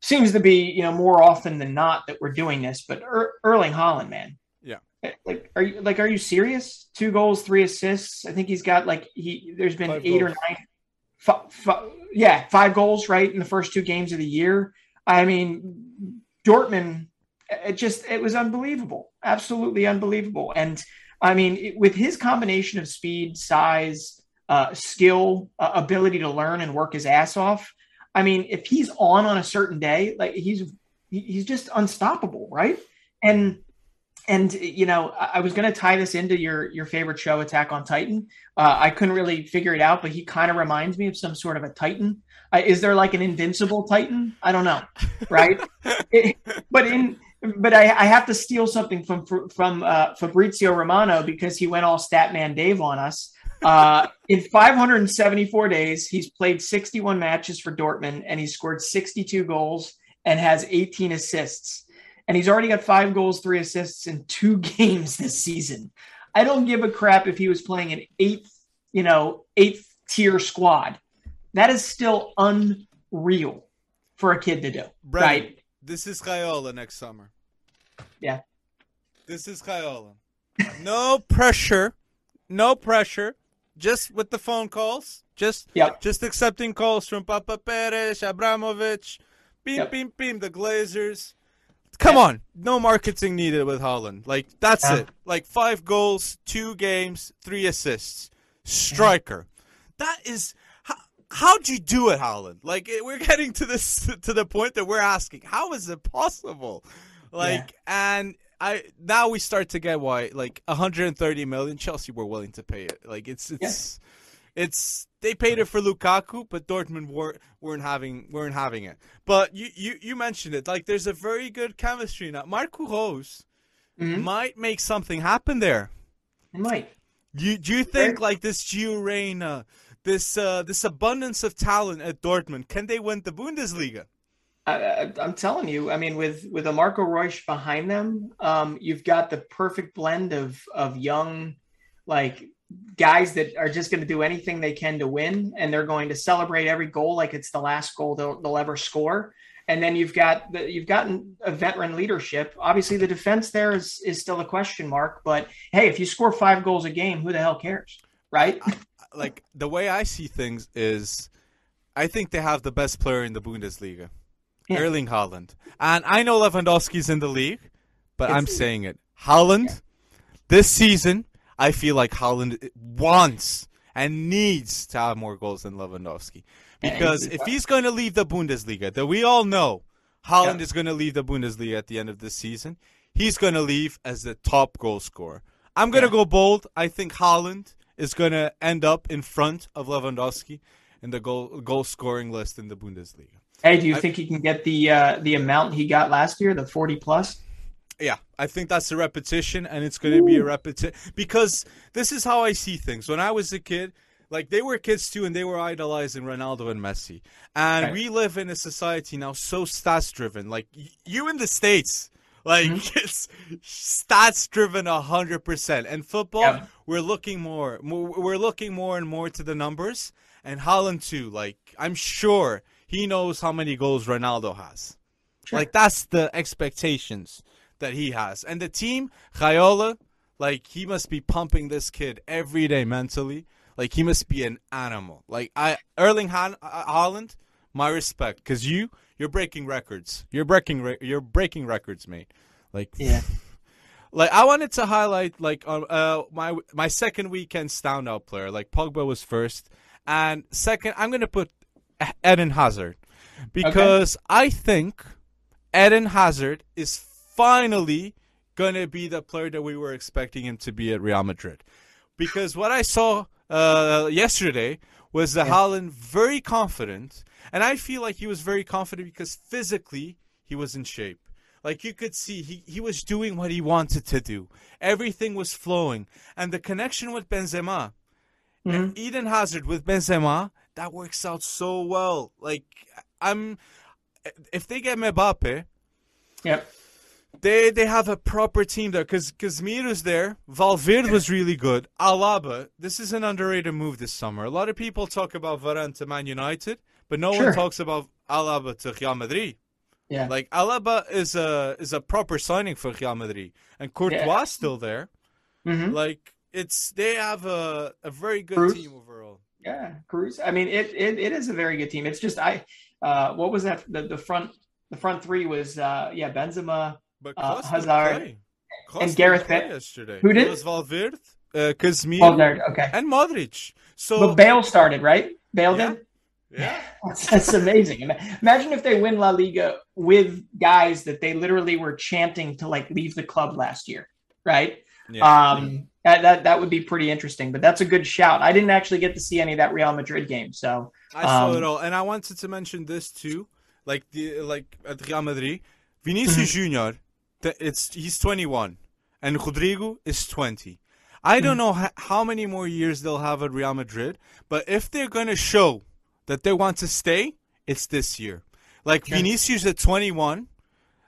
Speaker 2: seems to be you know more often than not that we're doing this, but er- Erling Haaland, man,
Speaker 1: yeah,
Speaker 2: eh, like are you like are you serious? Two goals, three assists. I think he's got like he. There's been five eight goals. or nine. F- f- yeah, five goals right in the first two games of the year. I mean, Dortmund. It just it was unbelievable, absolutely unbelievable, and I mean, with his combination of speed, size, uh, skill, uh, ability to learn and work his ass off. I mean, if he's on on a certain day, like he's he's just unstoppable, right? And and you know, I was going to tie this into your your favorite show, Attack on Titan. Uh, I couldn't really figure it out, but he kind of reminds me of some sort of a Titan. Uh, is there like an invincible Titan? I don't know, right? [LAUGHS] it, but in but I, I, have to steal something from from uh, Fabrizio Romano because he went all Statman Dave on us. Uh, in 574 days, he's played 61 matches for Dortmund and he's scored 62 goals and has 18 assists. And he's already got five goals, three assists in two [LAUGHS] games this season. I don't give a crap if he was playing an eighth, you know, eighth tier squad. That is still unreal for a kid to do. Right.
Speaker 1: This is Raiola next summer.
Speaker 2: Yeah.
Speaker 1: This is Raiola. No pressure. No pressure. Just with the phone calls. Just yep. just accepting calls from Papa Perez, Abramovich, beam, yep. beam, beam, the Glazers. Come on, no marketing needed with Haaland. Like that's yeah. it. Like five goals, two games, three assists, striker. That is how, how'd you do it, Haaland? Like eh, we're [LAUGHS] getting to this to the point that we're asking, how is it possible? Like yeah. and I now we start to get why like 130 million Chelsea were willing to pay it. Like it's it's yeah. It's they paid it for Lukaku, but Dortmund weren't weren't having weren't having it. But you you, you mentioned it. Like there's a very good chemistry now. Marco Rose mm-hmm. might make something happen there.
Speaker 2: It might.
Speaker 1: You do you think like this Gio Reyna, this uh, this abundance of talent at Dortmund, can they win the Bundesliga?
Speaker 2: I, am telling you, I mean, with with a Marco Reus behind them, um, you've got the perfect blend of of young, like guys that are just going to do anything they can to win, and they're going to celebrate every goal like it's the last goal they'll, they'll ever score. And then you've got the, you've gotten a veteran leadership. Obviously, the defense there is is still a question mark. But hey, if you score five goals a game, who the hell cares, right?
Speaker 1: like the way I see things is, I think they have the best player in the Bundesliga, yeah. Erling Haaland. And I know Lewandowski's in the league, but it's, I'm saying it. Haaland, yeah. this season, I feel like Haaland wants and needs to have more goals than Lewandowski. Because if he's going to leave the Bundesliga, that we all know Haaland yeah. is going to leave the Bundesliga at the end of this season, he's going to leave as the top goal scorer. I'm going to yeah. go bold. I think Haaland is going to end up in front of Lewandowski in the goal goal scoring list in the Bundesliga.
Speaker 2: Hey, do you I, think he can get the uh, the amount he got last year, the 40 plus?
Speaker 1: Yeah, I think that's a repetition, and it's going to be a repetition because this is how I see things. When I was a kid, like they were kids too, and they were idolizing Ronaldo and Messi. And right. we live in a society now so stats driven. Like you in the states, like mm-hmm. [LAUGHS] it's stats driven hundred percent. And football, yeah. we're looking more, more, we're looking more and more to the numbers. And Haaland too. Like I'm sure he knows how many goals Ronaldo has. Sure. Like that's the expectations that he has. And the team, Raiola, like he must be pumping this kid every day mentally. Like he must be an animal. Like I Erling Han- uh, Haaland, my respect, because you you're breaking records. You're breaking re- you're breaking records, mate. Like
Speaker 2: yeah. [LAUGHS]
Speaker 1: Like I wanted to highlight like uh, uh my my second weekend standout player. Like Pogba was first, and second I'm gonna put Eden Hazard because okay. I think Eden Hazard is finally going to be the player that we were expecting him to be at Real Madrid. Because what I saw uh, yesterday was the yeah. Haaland very confident, and I feel like he was very confident because physically he was in shape. Like you could see, he, he was doing what he wanted to do. Everything was flowing, and the connection with Benzema, mm-hmm. Eden Hazard with Benzema, that works out so well. Like I'm, if they get Mbappe,
Speaker 2: yep
Speaker 1: they they have a proper team there because Casemiro's there. Valverde was really good. Alaba, this is an underrated move this summer. A lot of people talk about Varane to Man United, but no sure. one talks about Alaba to Real Madrid.
Speaker 2: Yeah,
Speaker 1: like Alaba is a is a proper signing for Real Madrid, and Courtois yeah. still there.
Speaker 2: Mm-hmm.
Speaker 1: Like it's they have a a very good team overall.
Speaker 2: Yeah, Cruz. I mean, it, it it is a very good team. It's just I, uh, what was that? The the front the front three was uh yeah Benzema.
Speaker 1: But uh, Hazard
Speaker 2: and Gareth Bale
Speaker 1: yesterday.
Speaker 2: Who did?
Speaker 1: It was Valverde, uh, Casemiro, okay, and Modric. So,
Speaker 2: but Bale started right. Bale
Speaker 1: yeah.
Speaker 2: did.
Speaker 1: Yeah, [LAUGHS]
Speaker 2: that's, that's amazing. Imagine if they win La Liga with guys that they literally were chanting to like leave the club last year, right? Yeah. Um, that, that that would be pretty interesting. But that's a good shout. I didn't actually get to see any of that Real Madrid game, so
Speaker 1: I saw um, it all, and I wanted to mention this too, like the like at Real Madrid, Vinicius mm-hmm. Junior it's he's 21 and Rodrigo is 20. I don't hmm. know ha- how many more years they'll have at Real Madrid, but if they're going to show that they want to stay, it's this year. Like Vinicius at 21,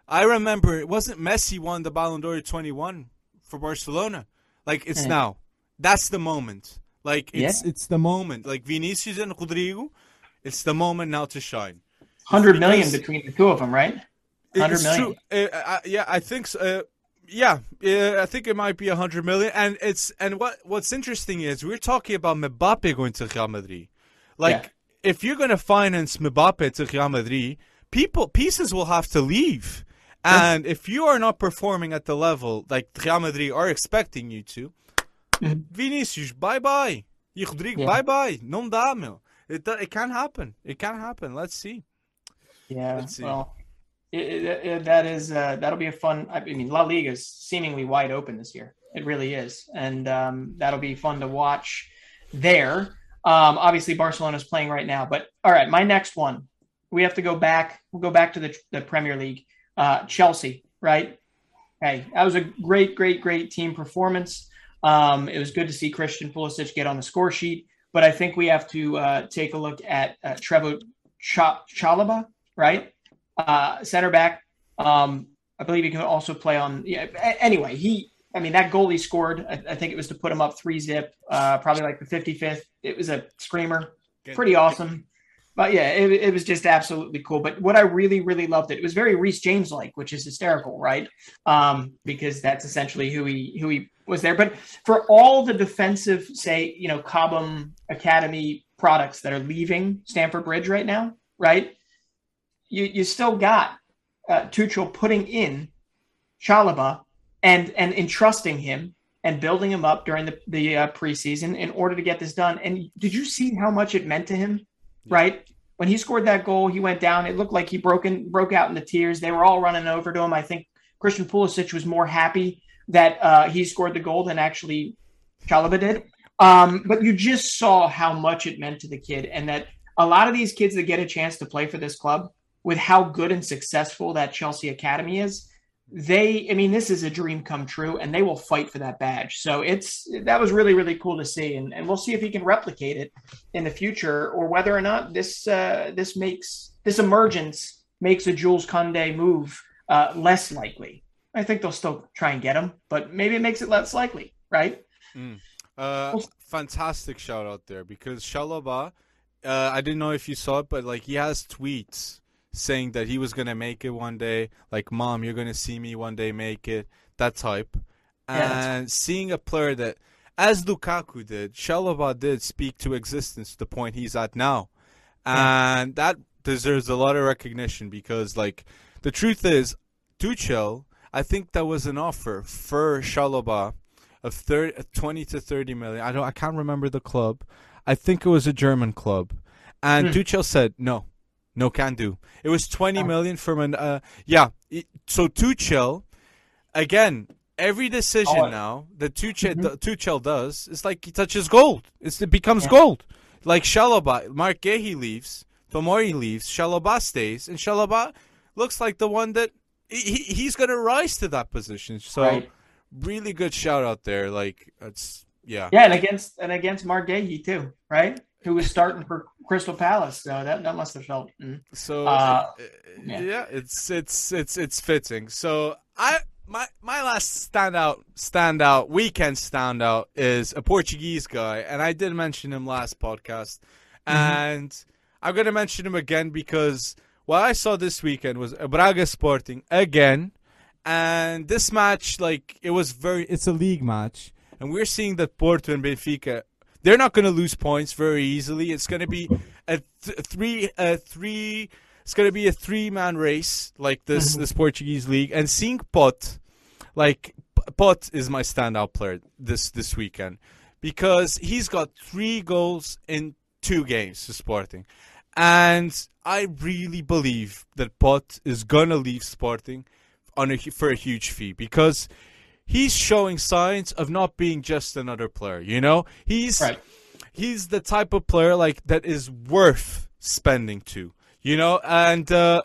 Speaker 1: I remember it wasn't Messi won the Ballon d'Or at 21 for Barcelona. Like it's now. That's the moment. Like it's yeah. it's the moment. Like Vinicius and Rodrigo, it's the moment now to shine.
Speaker 2: Hundred million between the two of them, right? Hundred million.
Speaker 1: Uh, I, yeah, I think so. Uh, yeah, I think it might be a hundred million. And it's and what what's interesting is we're talking about Mbappe going to Real Madrid. Like, yeah. if you're going to finance Mbappe to Real Madrid, people pieces will have to leave. And if you are not performing at the level like Real Madrid are expecting you to, mm-hmm. Vinicius, bye bye. Rodrigo, yeah. bye bye. Não dá, meu. It, it can happen. It can happen. Let's see.
Speaker 2: Yeah. Let's see. Well, it, it, that is uh, that'll be a fun. I mean, La Liga is seemingly wide open this year. It really is, and um, that'll be fun to watch there. Um, obviously, Barcelona's playing right now, but all right, my next one. We have to go back. We'll go back to the, the Premier League. Uh, Chelsea, right? Hey, that was a great, great, great team performance. Um, it was good to see Christian Pulisic get on the score sheet, but I think we have to uh, take a look at uh, Trevor Ch- Chalobah, right? Uh, center back. Um, I believe he can also play on. Yeah. Anyway, he. I mean, that goal he scored. I, I think it was to put him up three zip. Uh, probably like the 55th. It was a screamer. Pretty awesome. But yeah, it, it was just absolutely cool. But what I really, really loved it, it was very Reece James like, which is hysterical, right? Um, because that's essentially who he who he was there. But for all the defensive, say, you know, Cobham Academy products that are leaving Stamford Bridge right now, right? You you still got uh, Tuchel putting in Chalobah and and entrusting him and building him up during the the uh, preseason in order to get this done. And did you see how much it meant to him? Yeah. Right when he scored that goal, he went down. It looked like he broke in, broke out into tears. They were all running over to him. I think Christian Pulisic was more happy that uh, he scored the goal than actually Chalobah did. Um, but you just saw how much it meant to the kid, and that a lot of these kids that get a chance to play for this club with how good and successful that Chelsea Academy is, they, I mean, this is a dream come true and they will fight for that badge. So it's, that was really, really cool to see. And, and we'll see if he can replicate it in the future or whether or not this, uh, this makes, this emergence makes a Jules Koundé move uh, less likely. I think they'll still try and get him, but maybe it makes it less likely, right?
Speaker 1: Mm. Uh, fantastic shout out there because Chalobah, uh, I didn't know if you saw it, but like he has tweets saying that he was gonna make it one day, like "Mom, you're gonna see me one day make it," that type, yeah, and seeing a player that, as Lukaku did, Chalobah did speak to existence to the point he's at now, and yeah. that deserves a lot of recognition because, like, the truth is, Tuchel, I think that was an offer for Chalobah of 30, 20 to 30 million. I don't I can't remember the club. I think it was a German club. And hmm. Tuchel said, "No, no can do. It was twenty million from an uh yeah. So Tuchel, again, every decision oh, now that Tuchel mm-hmm. Tuchel does it's like he touches gold. It's, it becomes yeah. gold. Like Chalobah, Marc Guéhi leaves, Tomori leaves, Chalobah stays, and Chalobah looks like the one that he, he's going to rise to that position. So right. really good shout out there. Like it's yeah.
Speaker 2: Yeah, and against and against Marc Guéhi too, right? Who was starting for Crystal Palace. So that, that must have felt. Mm.
Speaker 1: So uh, uh, yeah. yeah. it's it's it's it's fitting. So I my my last standout standout weekend standout is a Portuguese guy, and I did mention him last podcast, mm-hmm. and I'm gonna mention him again because what I saw this weekend was Braga Sporting again, and this match like it was very it's a league match. And we're seeing that Porto and Benfica they're not going to lose points very easily. It's going to be a th- three, a three. It's going to be a three-man race like this mm-hmm. this Portuguese league. And seeing Pote, like Pote is my standout player this this weekend because he's got three goals in two games for Sporting, and I really believe that Pote is gonna leave Sporting on a, for a huge fee because he's showing signs of not being just another player. You know, he's right. he's the type of player like that is worth spending to. You know, and uh,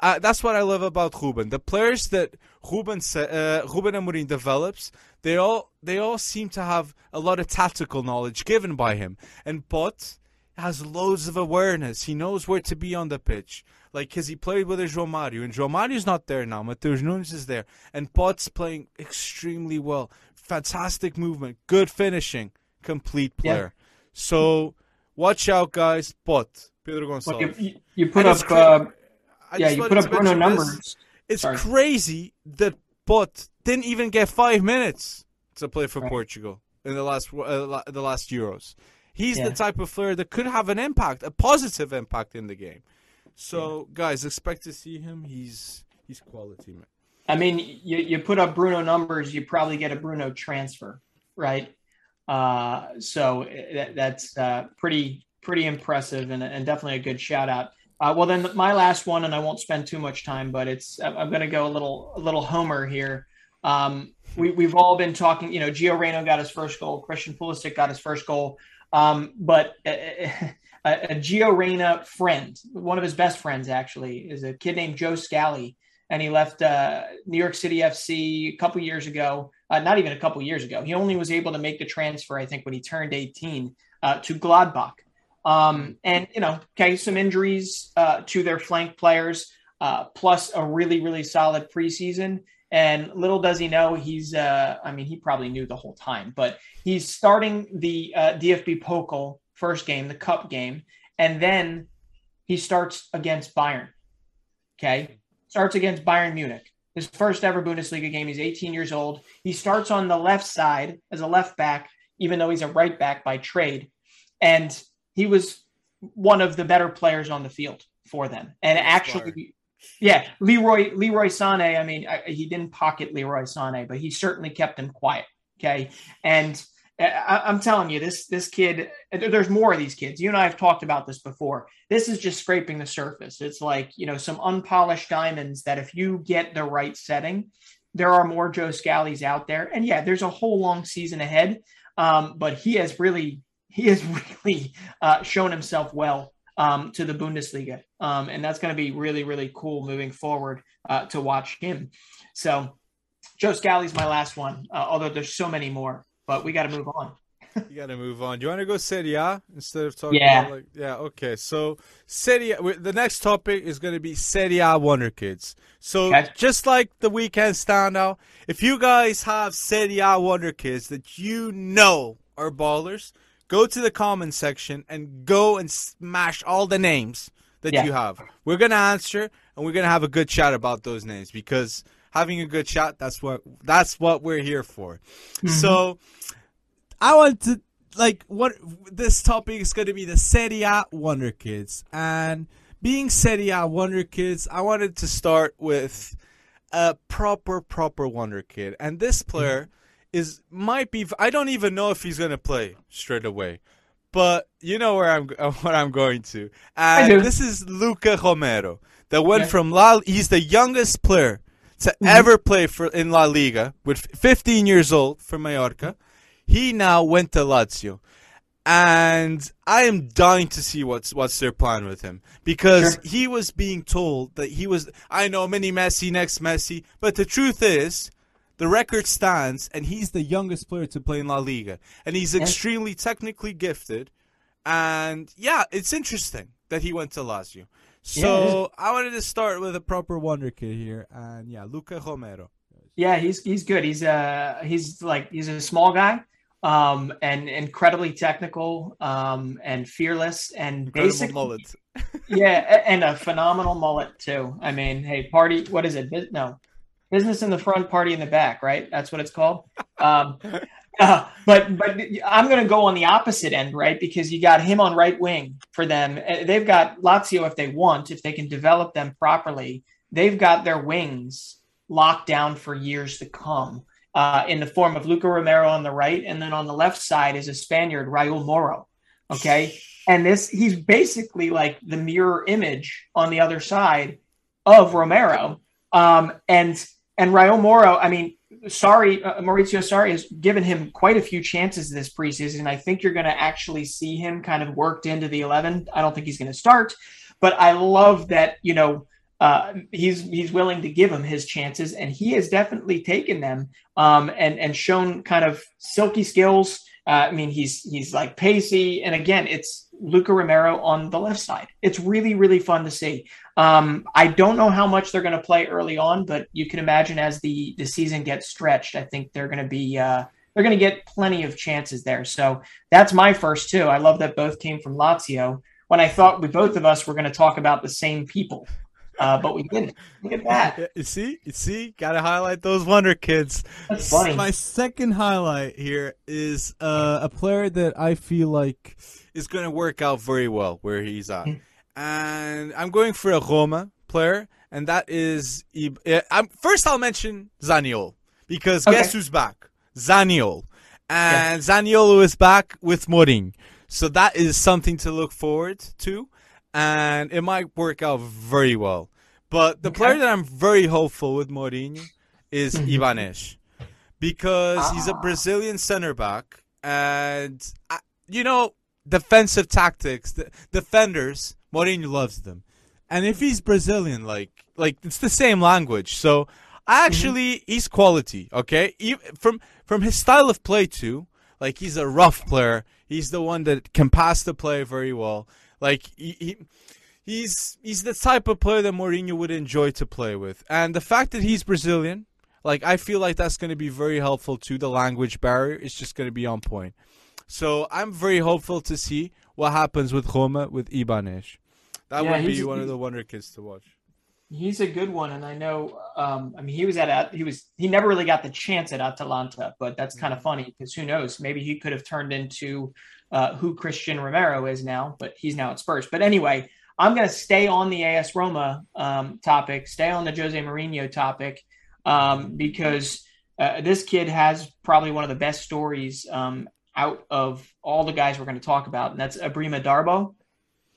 Speaker 1: uh, that's what I love about Ruben. The players that Ruben uh, Ruben Amorim develops, they all they all seem to have a lot of tactical knowledge given by him. And Pote has loads of awareness. He knows where to be on the pitch. Like, because he played with a João Mario, and João Mario's not there now. Mateus Nunes is there. And Pote's playing extremely well. Fantastic movement, good finishing, complete player. Yeah. So, watch out, guys. Pote, Pedro Gonçalves.
Speaker 2: You, you, put and up. Uh, yeah, you put up Bruno numbers. This.
Speaker 1: It's Sorry. crazy that Pote didn't even get five minutes to play for right. Portugal in the last uh, the last Euros. He's yeah. the type of player that could have an impact, a positive impact in the game. So, yeah. guys, expect to see him. He's he's quality, man.
Speaker 2: I mean, you, you put up Bruno numbers, you probably get a Bruno transfer, right? Uh, so that, that's uh, pretty pretty impressive and, and definitely a good shout out. Uh, well, then my last one, and I won't spend too much time, but it's I'm going to go a little a little homer here. Um, we, we've all been talking, you know, Gio Reyna got his first goal, Christian Pulisic got his first goal, um, but [LAUGHS] a, a, Gio Reyna friend, one of his best friends actually, is a kid named Joe Scally, and he left uh, New York City FC a couple years ago. Uh, not even a couple years ago. He only was able to make the transfer, I think, when he turned 18 uh, to Gladbach. Um, and you know, okay, some injuries uh, to their flank players, uh, plus a really, really solid preseason. And little does he know, he's, uh, I mean, he probably knew the whole time, but he's starting the uh, DFB Pokal first game, the cup game, and then he starts against Bayern. Okay. Starts against Bayern Munich. His first ever Bundesliga game. He's 18 years old. He starts on the left side as a left back, even though he's a right back by trade. And he was one of the better players on the field for them. And actually, yeah, Leroy Leroy Sané. I mean, I, he didn't pocket Leroy Sané, but he certainly kept him quiet. Okay, and I, am telling you, this this kid. There's more of these kids. You and I have talked about this before. This is just scraping the surface. It's like you know some unpolished diamonds that if you get the right setting, there are more Joe Scallies out there. And yeah, there's a whole long season ahead. Um, but he has really he has [LAUGHS] really uh, shown himself well um, to the Bundesliga. Um, and that's going to be really, really cool moving forward uh, to watch him. So Joe Scally's my last one, uh, although there's so many more, but we got to move on.
Speaker 1: you got to move on. Do you want to go Serie A instead of talking yeah. about like yeah, okay. So Serie A, the next topic is going to be Serie A Wonder Kids. So just like the weekend standout, if you guys have Serie A Wonder Kids that you know are ballers, go to the comment section and go and smash all the names that yeah. you have. We're gonna answer and we're gonna have a good chat about those names because having a good chat that's what that's what we're here for. Mm-hmm. So I want to like what this topic is gonna be the Serie A Wonder Kids and being Serie A Wonder Kids, I wanted to start with a proper proper Wonder Kid and this player. Mm-hmm is might be. I don't even know if he's gonna play straight away, but you know where I'm [LAUGHS] what I'm going to. And this is Luka Romero that went yeah. from La. He's the youngest player to mm-hmm. ever play for in La Liga with 15 years old for Mallorca. He now went to Lazio. And I am dying to see what's what's their plan with him because sure. he was being told that he was I know mini Messi next Messi, but the truth is the record stands, and he's the youngest player to play in La Liga, and he's extremely technically gifted. And yeah, it's interesting that he went to Lazio. So yeah, I wanted to start with a proper wonder kid here, and yeah, Luka Romero.
Speaker 2: Yeah, he's he's good. He's uh he's like he's a small guy, um, and incredibly technical, um, and fearless, and basic mullet. [LAUGHS] yeah, and a phenomenal mullet too. I mean, hey, party. What is it? No, business in the front, party in the back, right? That's what it's called. Um, [LAUGHS] uh, [LAUGHS] but but I'm going to go on the opposite end, right? Because you got him on right wing for them. Uh, they've got Lazio if they want, if they can develop them properly. They've got their wings locked down for years to come. Uh, in the form of Luka Romero on the right, and then on the left side is a Spaniard, Raul Moro. Okay, and this he's basically like the mirror image on the other side of Romero. Um, and and Raul Moro, I mean, sorry, uh, Maurizio Sarri has given him quite a few chances this preseason. I think you're going to actually see him kind of worked into the 11. I don't think he's going to start, but I love that, you know, uh, he's he's willing to give him his chances, and he has definitely taken them um, and and shown kind of silky skills. Uh, I mean, he's he's like pacey, and again, it's Luka Romero on the left side. It's really, really fun to see. Um, I don't know how much they're going to play early on, but you can imagine as the the season gets stretched, I think they're going to be uh, they're going to get plenty of chances there. So that's my first two. I love that both came from Lazio. When I thought we both of us were going to talk about the same people, uh, but we didn't. Look at that.
Speaker 1: You see, you see, gotta highlight those wonder kids.
Speaker 2: That's funny.
Speaker 1: My second highlight here is uh, a player that I feel like is going to work out very well where he's at, mm-hmm. and I'm going for a Roma player, and that is. I'm, first, I'll mention Zaniolo because okay. guess who's back? Zaniolo, and yeah. Zaniolo is back with Mourinho. So that is something to look forward to, and it might work out very well. But the okay. player that I'm very hopeful with Mourinho is mm-hmm. Ibanez because ah. he's a ah. Brazilian center back, and I, you know defensive tactics, the defenders. Mourinho loves them, and if he's Brazilian, like like it's the same language. So actually mm-hmm. he's quality. Okay, from from his style of play too. Like he's a rough player. He's the one that can pass the play very well. Like he, he he's he's the type of player that Mourinho would enjoy to play with. And the fact that he's Brazilian, like I feel like that's going to be very helpful to the language barrier. It's just going to be on point. So I'm very hopeful to see what happens with Roma with Ibanez. That yeah, would be one of the wonder kids to watch.
Speaker 2: He's a good one, and I know. Um, I mean, he was at he was he never really got the chance at Atalanta, but that's kind of mm. funny because who knows? Maybe he could have turned into uh, who Cristian Romero is now, but he's now at Spurs. But anyway, I'm going to stay on the AS Roma um, topic, stay on the Jose Mourinho topic, um, because uh, this kid has probably one of the best stories um, out of all the guys we're going to talk about, and that's Ebrima Darboe,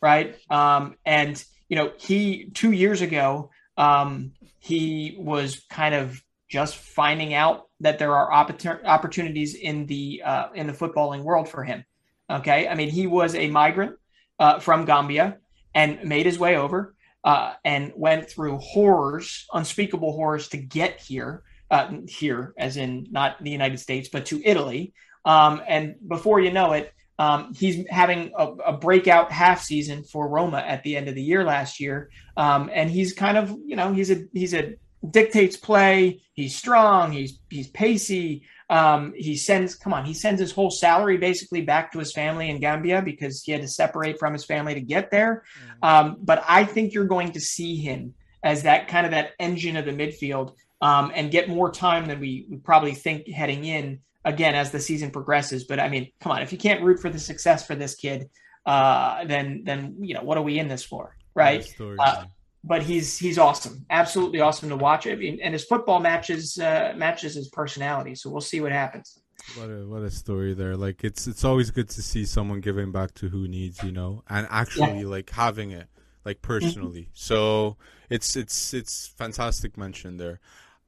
Speaker 2: right? Um, and you know, he two years ago, um, he was kind of just finding out that there are oppor- opportunities in the uh, in the footballing world for him. Okay, I mean, he was a migrant uh, from Gambia and made his way over uh, and went through horrors, unspeakable horrors, to get here. Uh, here, as in not the United States, but to Italy. Um, and before you know it, um, he's having a, a, breakout half season for Roma at the end of the year last year, um, and he's kind of you know he's a he's a dictates play. He's strong. He's he's pacey. Um, he sends come on he sends his whole salary basically back to his family in Gambia because he had to separate from his family to get there. Mm-hmm. Um, but I think you're going to see him as that kind of that engine of the midfield um, and get more time than we, we probably think heading in again as the season progresses. But I mean, come on, if you can't root for the success for this kid, uh, then then you know what are we in this for, right? Uh, but he's he's awesome, absolutely awesome to watch. I mean, and his football matches uh, matches his personality. So we'll see what happens.
Speaker 1: What a what a story there! Like it's it's always good to see someone giving back to who needs, you know, and actually yeah. like having it like personally. Mm-hmm. So it's it's it's fantastic mention there.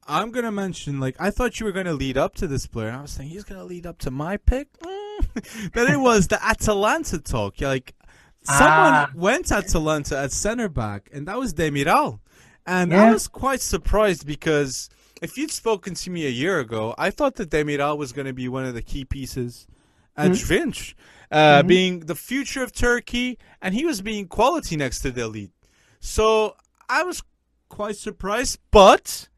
Speaker 1: I'm gonna mention like I thought you were gonna lead up to this player, and I was saying he's gonna lead up to my pick. Mm. [LAUGHS] but it was the Atalanta talk. Like someone ah. went Atalanta at center back, and that was Demiral, and yeah. I was quite surprised because if you'd spoken to me a year ago, I thought that Demiral was going to be one of the key pieces at mm-hmm. Juventus, uh, mm-hmm. being the future of Turkey, and he was being quality next to the elite. So I was quite surprised, but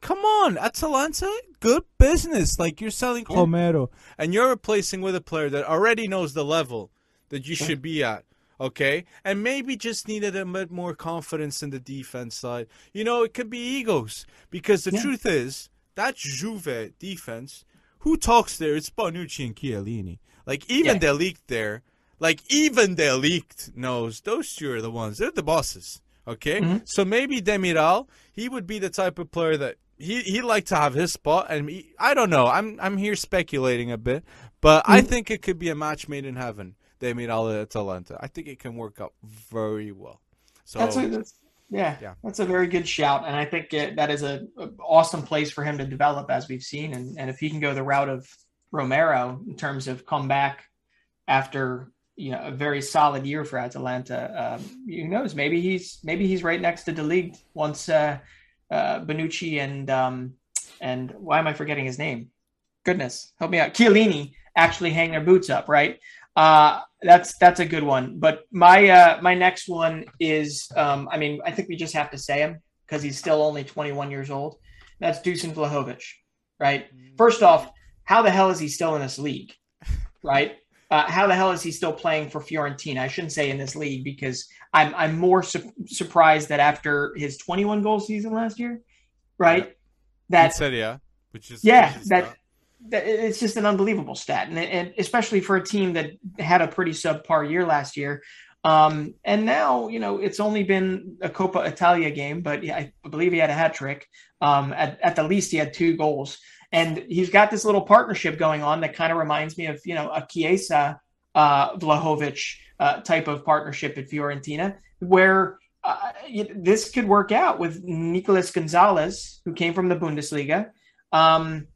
Speaker 1: Come on, Atalanta, good business. Like you're selling. Romero, and you're replacing with a player that already knows the level that you should be at. Okay, and maybe just needed a bit more confidence in the defense side. You know, it could be egos because the yeah. truth is that Juve defense. Who talks there? It's Bonucci and Chiellini. Like even yeah. leaked there, like even leaked knows those two are the ones. They're the bosses. Okay, mm-hmm. so maybe Demiral, he would be the type of player that he he'd like to have his spot, and he, I don't know. I'm I'm here speculating a bit, but mm. I think it could be a match made in heaven. Demiral Atalanta. I think it can work out very well. So
Speaker 2: that's, a, that's yeah, yeah, that's a very good shout, and I think it, that is a, a, awesome place for him to develop, as we've seen, and and if he can go the route of Romero in terms of come back after you know a very solid year for Atalanta, um, who knows? Maybe he's maybe he's right next to De Ligt once. Uh, uh, Bonucci and um, and why am I forgetting his name? Goodness, help me out. Chiellini actually hang their boots up, right? Uh, that's that's a good one. But my uh, my next one is, um, I mean, I think we just have to say him because he's still only 21 years old. That's Dusan Vlahovic, right? Mm. First off, how the hell is he still in this league, right? Uh, how the hell is he still playing for Fiorentina? I shouldn't say in this league because I'm I'm more su- surprised that after his 21 goal season last year, right?
Speaker 1: That said, yeah, which is
Speaker 2: yeah, which is that, that it's just an unbelievable stat, and, and especially for a team that had a pretty subpar year last year. Um, and now, you know, it's only been a Coppa Italia game, but I believe he had a hat trick. Um, at, at the least, he had two goals. And he's got this little partnership going on that kind of reminds me of, you know, a Chiesa uh, Vlahovic uh, type of partnership at Fiorentina, where uh, this could work out with Nicolas Gonzalez, who came from the Bundesliga. Um,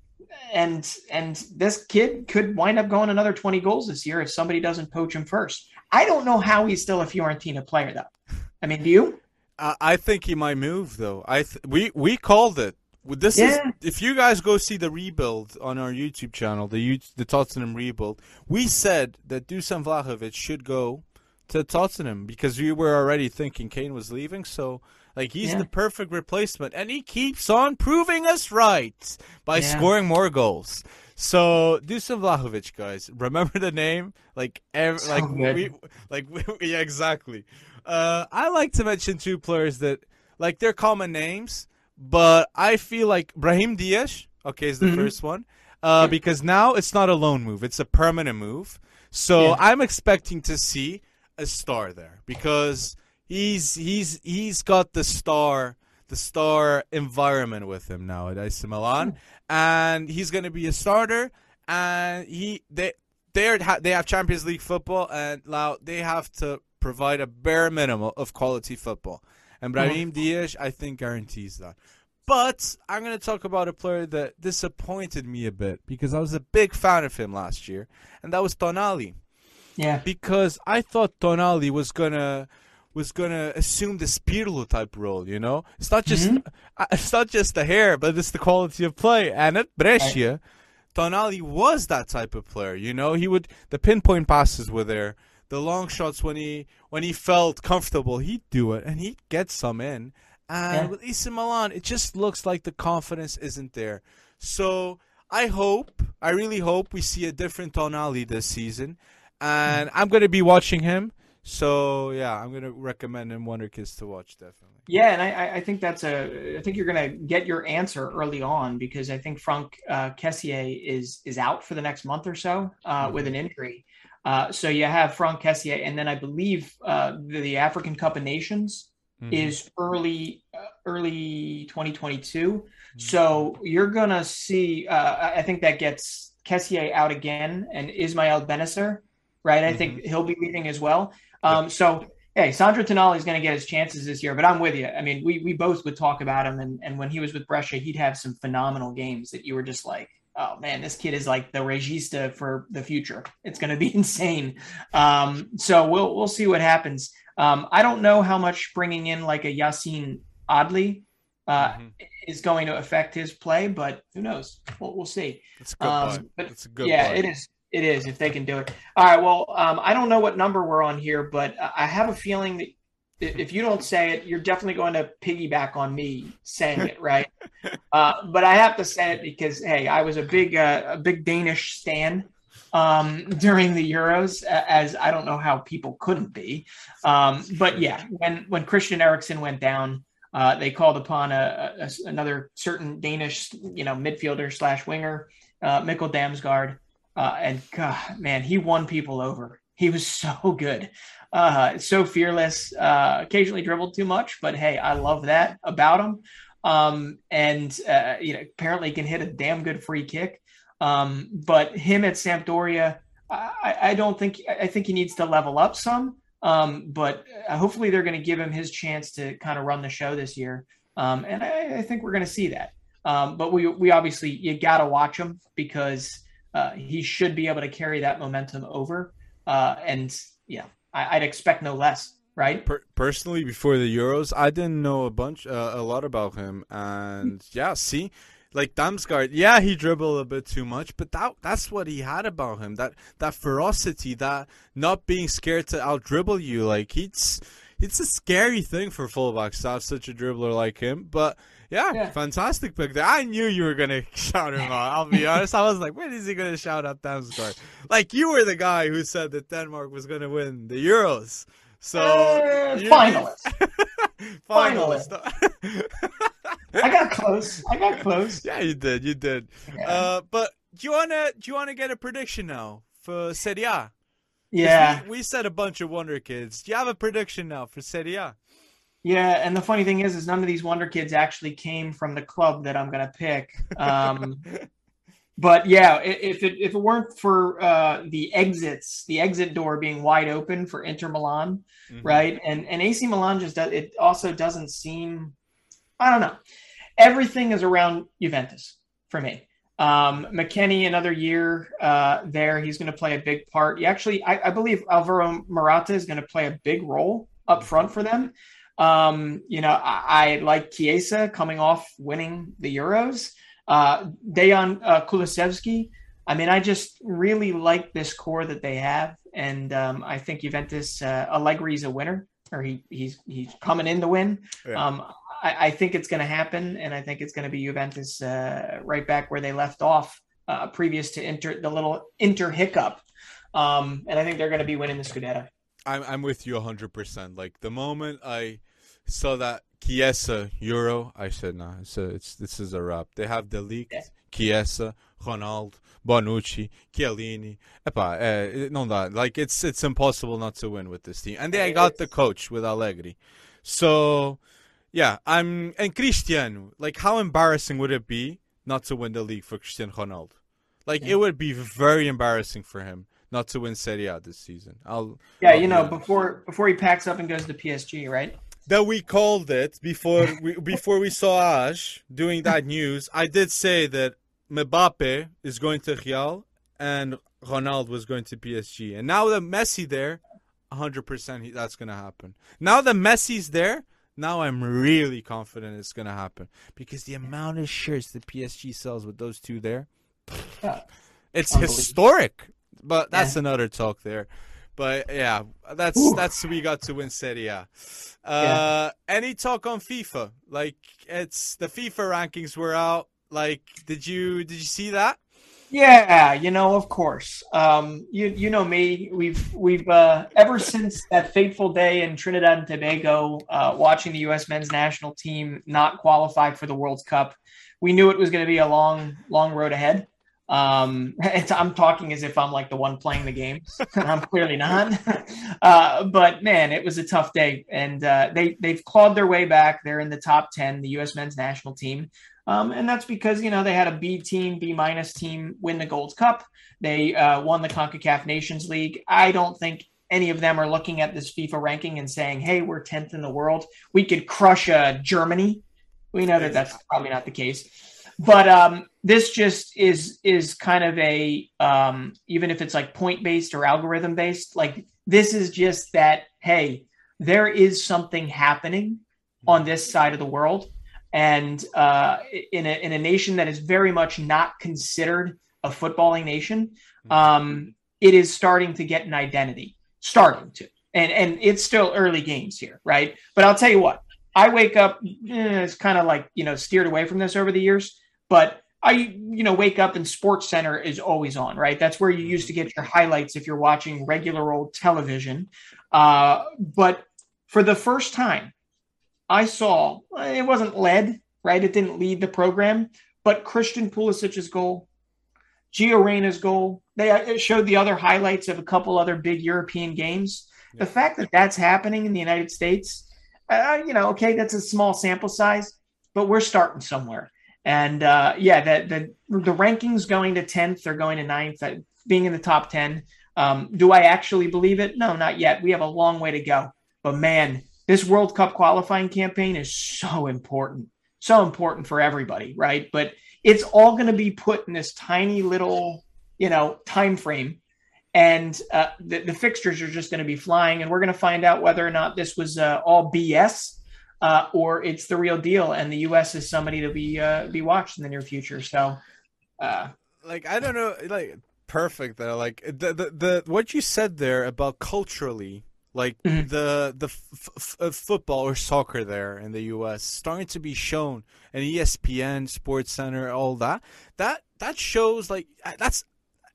Speaker 2: and and this kid could wind up going another 20 goals this year if somebody doesn't poach him first. I don't know how he's still a Fiorentina player though. I mean, do you?
Speaker 1: I think he might move though. I th- we we called it this yeah. is if you guys go see the rebuild on our YouTube channel, the the Tottenham rebuild. We said that Dusan Vlahovic should go to Tottenham because we were already thinking Kane was leaving. So like he's yeah. the perfect replacement, and he keeps on proving us right by yeah. scoring more goals. So Dusan Vlahovic, guys, remember the name? Like, ev- so like good. we, like [LAUGHS] yeah, exactly. Uh, I like to mention two players that like they're common names but I feel like Brahim Diaz, okay, is the mm-hmm. first one. Uh, because now it's not a loan move; it's a permanent move. So yeah. I'm expecting to see a star there because he's he's he's got the star the star environment with him now at AC Milan, and he's going to be a starter. And he they they they have Champions League football, and now they have to provide a bare minimum of quality football. And Brahim Diaz, I think, guarantees that. But I'm going to talk about a player that disappointed me a bit because I was a big fan of him last year, and that was Tonali.
Speaker 2: Yeah.
Speaker 1: Because I thought Tonali was gonna was gonna assume the Pirlo type role. You know, it's not just mm-hmm. [LAUGHS] it's not just the hair, but it's the quality of play. And at Brescia, right. Tonali was that type of player. You know, he would the pinpoint passes were there the long shots when he when he felt comfortable, he'd do it and he'd get some in. And yeah. with AC Milan, it just looks like the confidence isn't there. So I hope, I really hope we see a different Tonali this season. And I'm going to be watching him. So yeah, I'm going to recommend him Wonderkids to watch definitely.
Speaker 2: Yeah, and I, I think that's a. I think you're going to get your answer early on because I think Franck uh, Kessié is is out for the next month or so uh, mm-hmm. with an injury. Uh, so you have Franck Kessié, and then I believe uh, the, the, African Cup of Nations mm-hmm. is early uh, early 2022. Mm-hmm. So you're gonna see. Uh, I think that gets Kessié out again, and Ismael Bennacer, right? I mm-hmm. think he'll be leaving as well. Um, so hey, Sandro Tonali is going to get his chances this year, but I'm with you. I mean, we we both would talk about him, and and when he was with Brescia, he'd have some phenomenal games that you were just like, oh man, this kid is like the regista for the future. It's going to be [LAUGHS] insane. Um, so we'll we'll see what happens. Um, I don't know how much bringing in like a Yacine Adli uh, mm-hmm. is going to affect his play, but who knows? We'll, we'll see.
Speaker 1: It's a good um, but
Speaker 2: It's a good yeah, it is. It is if they can do it. All right. Well, um, I don't know what number we're on here, but I have a feeling that if you don't say it, you're definitely going to piggyback on me saying it, [LAUGHS] right? uh, but I have to say it because hey, I was a big uh, a big Danish stan um, during the Euros, as I don't know how people couldn't be. Um, but yeah, when when Christian Eriksen went down, uh, they called upon a, a, another certain Danish, you know, midfielder slash winger, uh, Mikkel Damsgaard, uh, and God, man, he won people over. He was so good. Uh, so fearless. Uh, occasionally dribbled too much, but hey, I love that about him. Um, and uh, you know, apparently can hit a damn good free kick. Um, but him at Sampdoria, I, I, don't think I think he needs to level up some. Um, but hopefully they're going to give him his chance to kind of run the show this year. Um, and I, I, think we're going to see that. Um, but we we obviously you got to watch him because uh, he should be able to carry that momentum over. Uh, and yeah, I, would expect no less, right?
Speaker 1: Per- personally, before the Euros, I didn't know a bunch, uh, a lot about him, and [LAUGHS] yeah, see, like Damsgaard, yeah, he dribbled a bit too much, but that that's what he had about him that that ferocity, that not being scared to out dribble you. Like it's it's a scary thing for fullbacks to have such a dribbler like him, but Yeah, yeah, fantastic pick there. I knew you were gonna [LAUGHS] shout him out. I'll be honest. I was like, when is he gonna shout out Damsgaard? Like you were the guy who said that Denmark was gonna win the Euros. So
Speaker 2: uh, [LAUGHS] finalist. finalist. I got close. I got close. [LAUGHS]
Speaker 1: Yeah, you did. You did. Yeah. Uh, but do you wanna do you wanna get a prediction now for Serie A?
Speaker 2: Yeah.
Speaker 1: We, we, said a bunch of wonder kids. Do you have a prediction now for Serie A?
Speaker 2: Yeah, and the funny thing is, is none of these wonder kids actually came from the club that I'm gonna pick. Um, [LAUGHS] but yeah, if it if it weren't for uh, the exits, the exit door being wide open for Inter Milan, mm-hmm. right, and and AC Milan just does, it also doesn't seem, I don't know, everything is around Juventus for me. Um, McKennie, another year uh, there, he's going to play a big part. He actually, I, I believe Alvaro Morata is going to play a big role up front for them. Um, you know, I, I, like Chiesa coming off winning the Euros. Uh, Dejan uh, Kulusevski. I mean, I just really like this core that they have, and um, I think Juventus uh, Allegri is a winner, or he he's he's coming in to win. Yeah. Um, I, I, think it's going to happen, and I think it's going to be Juventus uh, right back where they left off uh, previous to Inter the little Inter hiccup, um, and I think they're going to be winning the Scudetto.
Speaker 1: I'm I'm with you 100. percent Like the moment I saw that Chiesa Euro, I said, nah, so it's this is a wrap. They have the league. Chiesa, Ronaldo, Bonucci, Chiellini. Epa, eh, não dá. Like it's it's impossible not to win with this team. And they got the coach with Allegri. So, yeah, I'm and Cristiano. Like, how embarrassing would it be not to win the league for Cristiano Ronaldo? Like, yeah. it would be very embarrassing for him not to win Serie A this season. I'll
Speaker 2: yeah,
Speaker 1: I'll
Speaker 2: you know, before before he packs up and goes to PSG, right?
Speaker 1: That we called it before we before we saw Ash doing that news. I did say that Mbappe is going to Real and Ronaldo was going to PSG, and now that Messi there, hundred percent that's gonna happen. Now that Messi's there, now I'm really confident it's gonna happen because the amount of shirts that PSG sells with those two there, it's historic. But that's yeah. another talk there. But yeah, that's Ooh. that's we got to win Serie A. Uh, yeah. Any talk on FIFA? Like it's the FIFA rankings were out. Like, did you did you see that?
Speaker 2: Yeah, you know, of course. Um, you you know me. We've we've uh, ever since that fateful day in Trinidad and Tobago, uh, watching the U.S. men's national team not qualify for the World Cup. We knew it was going to be a long long road ahead. Um, [LAUGHS] I'm talking as if I'm like the one playing the game. [LAUGHS] I'm clearly not. [LAUGHS] uh, but man, it was a tough day, and uh, they they've clawed their way back. They're in the top ten, the U.S. men's national team, um, and that's because you know they had a B team, B minus team win the Gold Cup. They uh, won the Concacaf Nations League. I don't think any of them are looking at this FIFA ranking and saying, "Hey, we're tenth in the world. We could crush uh, Germany." We know that that's probably not the case but um, this just is is kind of a um, even if it's like point based or algorithm based like this is just that hey there is something happening on this side of the world. And uh, in, a, in a nation that is very much not considered a footballing nation um, it is starting to get an identity starting to. And and it's still early games here right? But i'll tell you what i wake up eh, it's kind of like you know steered away from this over the years but I, you know, wake up and Sports Center is always on, right? That's where you used to get your highlights if you're watching regular old television. Uh, but for the first time, I saw it wasn't led, right? It didn't lead the program, but Christian Pulisic's goal, Gio Reyna's goal, they showed the other highlights of a couple other big European games. Yeah. The fact that that's happening in the United States, uh, you know, okay, that's a small sample size, but we're starting somewhere. And uh, yeah, the, the the rankings going to tenth or going to ninth, uh, being in the top ten. Um, do I actually believe it? No, not yet. We have a long way to go. But man, this World Cup qualifying campaign is so important, so important for everybody, right? But it's all going to be put in this tiny little, you know, time frame, and uh, the, the fixtures are just going to be flying, and we're going to find out whether or not this was uh, all BS uh, or it's the real deal, and the U.S. is somebody to be uh, be watched in the near future. So, uh,
Speaker 1: like I don't know, like perfect though. Like the, the the what you said there about culturally, Like mm-hmm. the the f- f- uh, football or soccer there in the U.S. starting to be shown, and ESPN, Sports Center, all that. That that shows like that's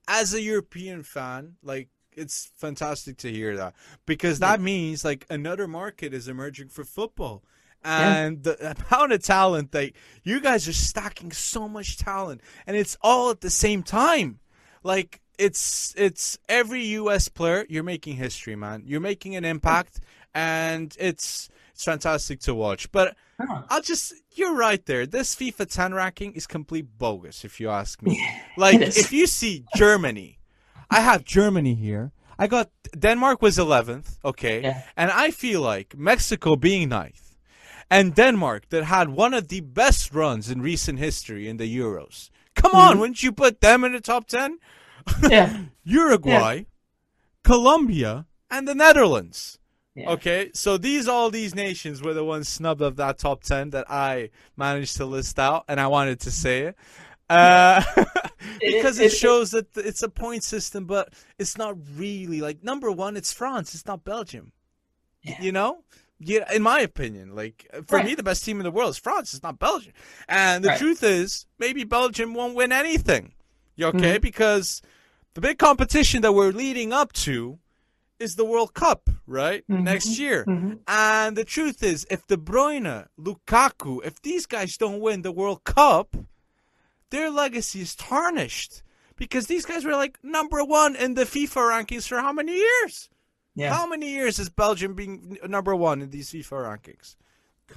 Speaker 1: as a European fan, like it's fantastic to hear that because that means like another market is emerging for football and yeah. the amount of talent that you guys are stacking so much talent and it's all at the same time. Like it's it's every us player you're making history man. You're making an impact and it's it's fantastic to watch. But i'll just you're right there. This fifa 10 ranking is complete bogus if you ask me. [LAUGHS] Like if you see germany i have germany here. I got denmark was 11th okay. Yeah. and i feel like mexico being ninth and Denmark that had one of the best runs in recent history in the Euros. Come mm-hmm. on, wouldn't you put them in the top 10?
Speaker 2: Yeah. [LAUGHS]
Speaker 1: Uruguay, yeah. Colombia, and the Netherlands. Yeah. Okay, so these all these nations were the ones snubbed of that top 10 that I managed to list out, and I wanted to say it. Uh, [LAUGHS] because it, it, it shows that it's a point system, but it's not really like number one. It's France. It's not Belgium. Yeah. You know, yeah, in my opinion, like for right. me, the best team in the world is France. It's not Belgium. And the right. truth is, maybe Belgium won't win anything. You okay? Mm-hmm. Because the big competition that we're leading up to is the World Cup, right? Mm-hmm. Next year. Mm-hmm. And the truth is, if De Bruyne, Lukaku, if these guys don't win the World Cup, their legacy is tarnished. Because these guys were like number one in the FIFA rankings for how many years? Yeah. How many years has Belgium been number one in these FIFA rankings?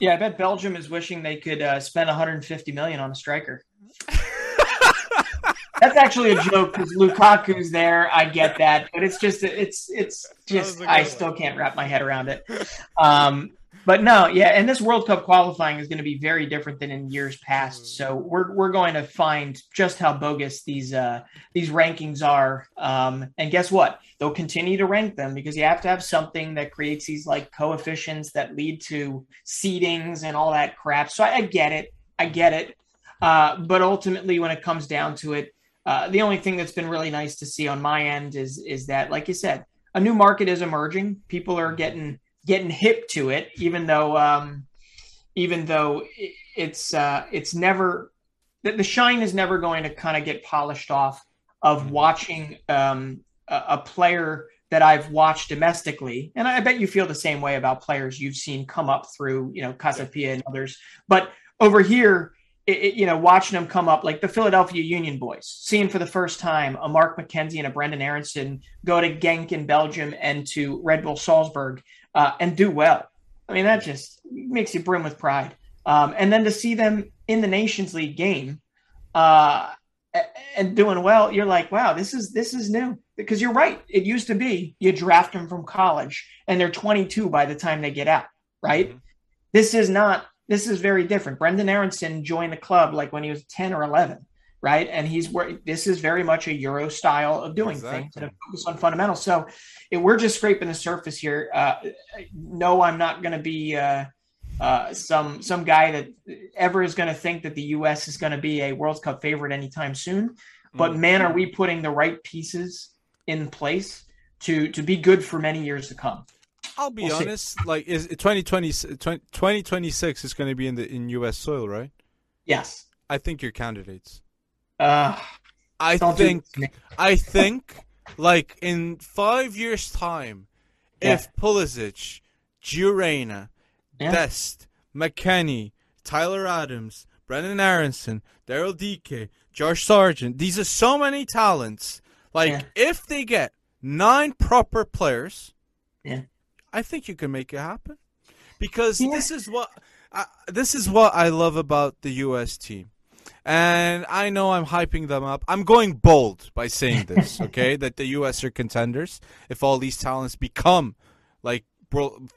Speaker 2: Yeah, I bet Belgium is wishing they could uh, spend 150 million on a striker. [LAUGHS] That's actually a joke because Lukaku's there. I get that, but it's just it's it's just I still can't wrap my head around it. Um, but no, yeah, and this World Cup qualifying is going to be very different than in years past. So we're we're going to find just how bogus these uh, these rankings are. Um, and guess what? They'll continue to rank them because you have to have something that creates these like coefficients that lead to seedings and all that crap. So I, I get it, I get it. Uh, but ultimately, when it comes down to it, uh, the only thing that's been really nice to see on my end is is that, like you said, a new market is emerging. People are getting getting hip to it, even though um, even though it's uh, it's never the, shine is never going to kind of get polished off of mm-hmm. watching um, a, a, player that I've watched domestically, and I bet you feel the same way about players you've seen come up through you know Casa Pia and others, but over here. It, it, you know, watching them come up like the Philadelphia Union boys, seeing for the first time a Mark McKenzie and a Brenden Aaronson go to Genk in Belgium and to Red Bull Salzburg uh, and do well. I mean, that just makes you brim with pride. Um, and then to see them in the Nations League game uh, and doing well, you're like, wow, this is this is new. Because you're right, it used to be you draft them from college and they're 22 by the time they get out, right? Mm-hmm. This is not. This is very different. Brenden Aaronson joined the club like when he was 10 or 11 right? And he's where this is very much a Euro style of doing exactly. things and a focus on fundamentals. So if we're just scraping the surface here. Uh, no, I'm not going to be uh, uh, some some guy that ever is going to think that the U.S. is going to be a World Cup favorite anytime soon. But mm-hmm. man, are we putting the right pieces in place to to be good for many years to come?
Speaker 1: I'll be we'll honest. See. Like, is 2020, 2026 is going to be in the in U.S. soil, right?
Speaker 2: Yes.
Speaker 1: I think you're candidates.
Speaker 2: Uh,
Speaker 1: I think I think like in five years' time, yeah. if Pulisic, Gio Reyna, yeah. Dest, McKennie, Tyler Adams, Brenden Aaronson, Daryl Dike, Josh Sargent, these are so many talents. Like yeah. if they get nine proper players,
Speaker 2: yeah,
Speaker 1: I think you can make it happen. Because this is what uh, this is what I love about the U.S. team and I know I'm hyping them up. I'm going bold by saying this, [LAUGHS] okay? that the U.S. are contenders if all these talents become like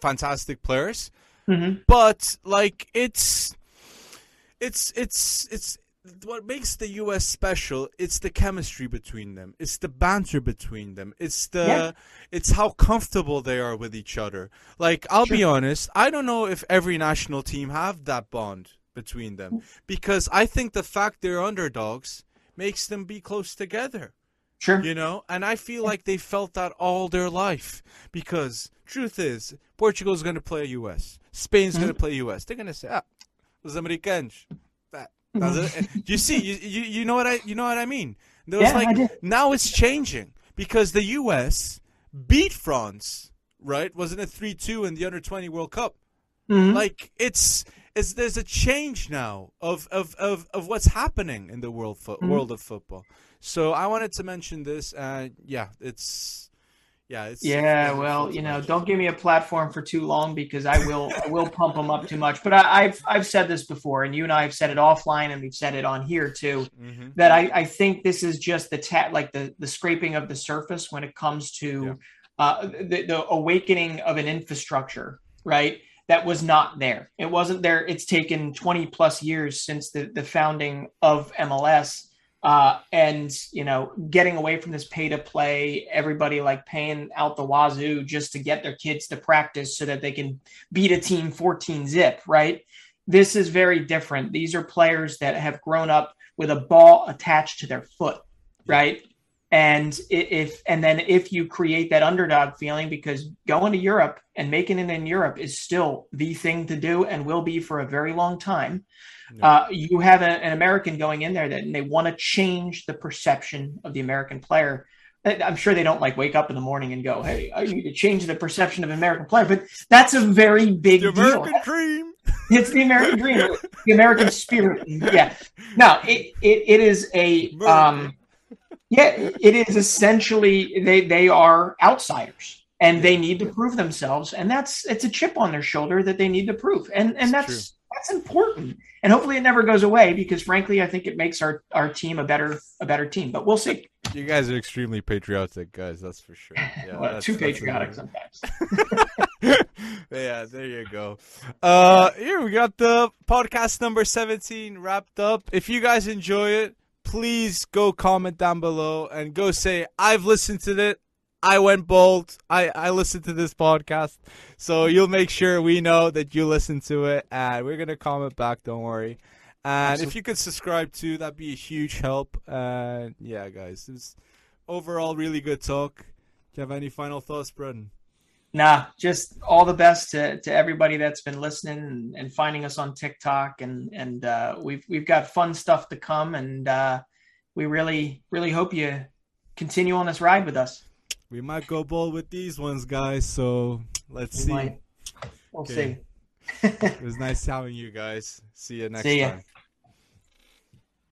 Speaker 1: fantastic players.
Speaker 2: Mm-hmm.
Speaker 1: But like it's it's it's it's what makes the US special it's the chemistry between them it's the banter between them it's the yeah. it's how comfortable they are with each other like I'll sure. be honest I don't know if every national team have that bond between them because I think the fact they're underdogs makes them be close together.
Speaker 2: Sure.
Speaker 1: You know, and I feel like they felt that all their life because truth is, Portugal's going to play US. Spain's mm-hmm. going to play US. They're going to say, ah, os americanos. That, mm-hmm. you see, you, you you know what I you know what I mean? There was yeah, like now it's changing because the US beat France, right? Wasn't it 3-2 in the under 20 World Cup? Mm-hmm. Like it's it's there's a change now of of of, of what's happening in the world fo- mm-hmm. world of football. So I wanted to mention this and yeah, it's yeah, it's,
Speaker 2: yeah. Well, you know, much. don't give me a platform for too long because I will I will pump them up too much. But I, have I've said this before, and you and I have said it offline, and we've said it on here too. Mm-hmm. That I, I think this is just the ta- like the the scraping of the surface when it comes to yeah. uh, the, the awakening of an infrastructure, right? That was not there. It wasn't there. It's taken 20 plus years since the, the founding of MLS uh, and you know getting away from this pay to play everybody like paying out the wazoo just to get their kids to practice so that they can beat a team 14 zip right this is very different these are players that have grown up with a ball attached to their foot right and if and then if you create that underdog feeling because going to europe and making it in europe is still the thing to do and will be for a very long time uh, you have a, an American going in there that and they want to change the perception of the American player. I'm sure they don't like wake up in the morning and go, "Hey, I need to change the perception of an American player," but that's a very big
Speaker 1: the American deal. dream. [LAUGHS]
Speaker 2: It's the American dream, the American spirit. [LAUGHS] Yeah. Now it, it, it is a um, yeah, it is essentially they they are outsiders and they need to prove themselves, and that's it's a chip on their shoulder that they need to prove, and and that's. True. that's important and hopefully it never goes away because frankly i think it makes our our team a better a better team but we'll see.
Speaker 1: You guys are extremely patriotic guys that's for sure. [LAUGHS]
Speaker 2: Yeah, well, that's, too that's patriotic sometimes. [LAUGHS]
Speaker 1: Yeah there you go. Uh here we got the podcast number 17 wrapped up. If you guys enjoy it please go comment down below and go say i've listened to it I went bold. I, I listened to this podcast. So you'll make sure we know that you listen to it. And we're going to comment back. Don't worry. And Absolutely. if you could subscribe too, that'd be a huge help. And yeah, guys, it's overall really good talk. Do you have any final thoughts, Brennan?
Speaker 2: Nah, just all the best to, to everybody that's been listening and, and finding us on TikTok. And and uh, we've we've got fun stuff to come. And uh, we really really hope you continue on this ride with us
Speaker 1: we might go bold with these ones, guys. So let's we see. Might.
Speaker 2: We'll okay.
Speaker 1: see. it was nice having you guys. See you [LAUGHS] next see time.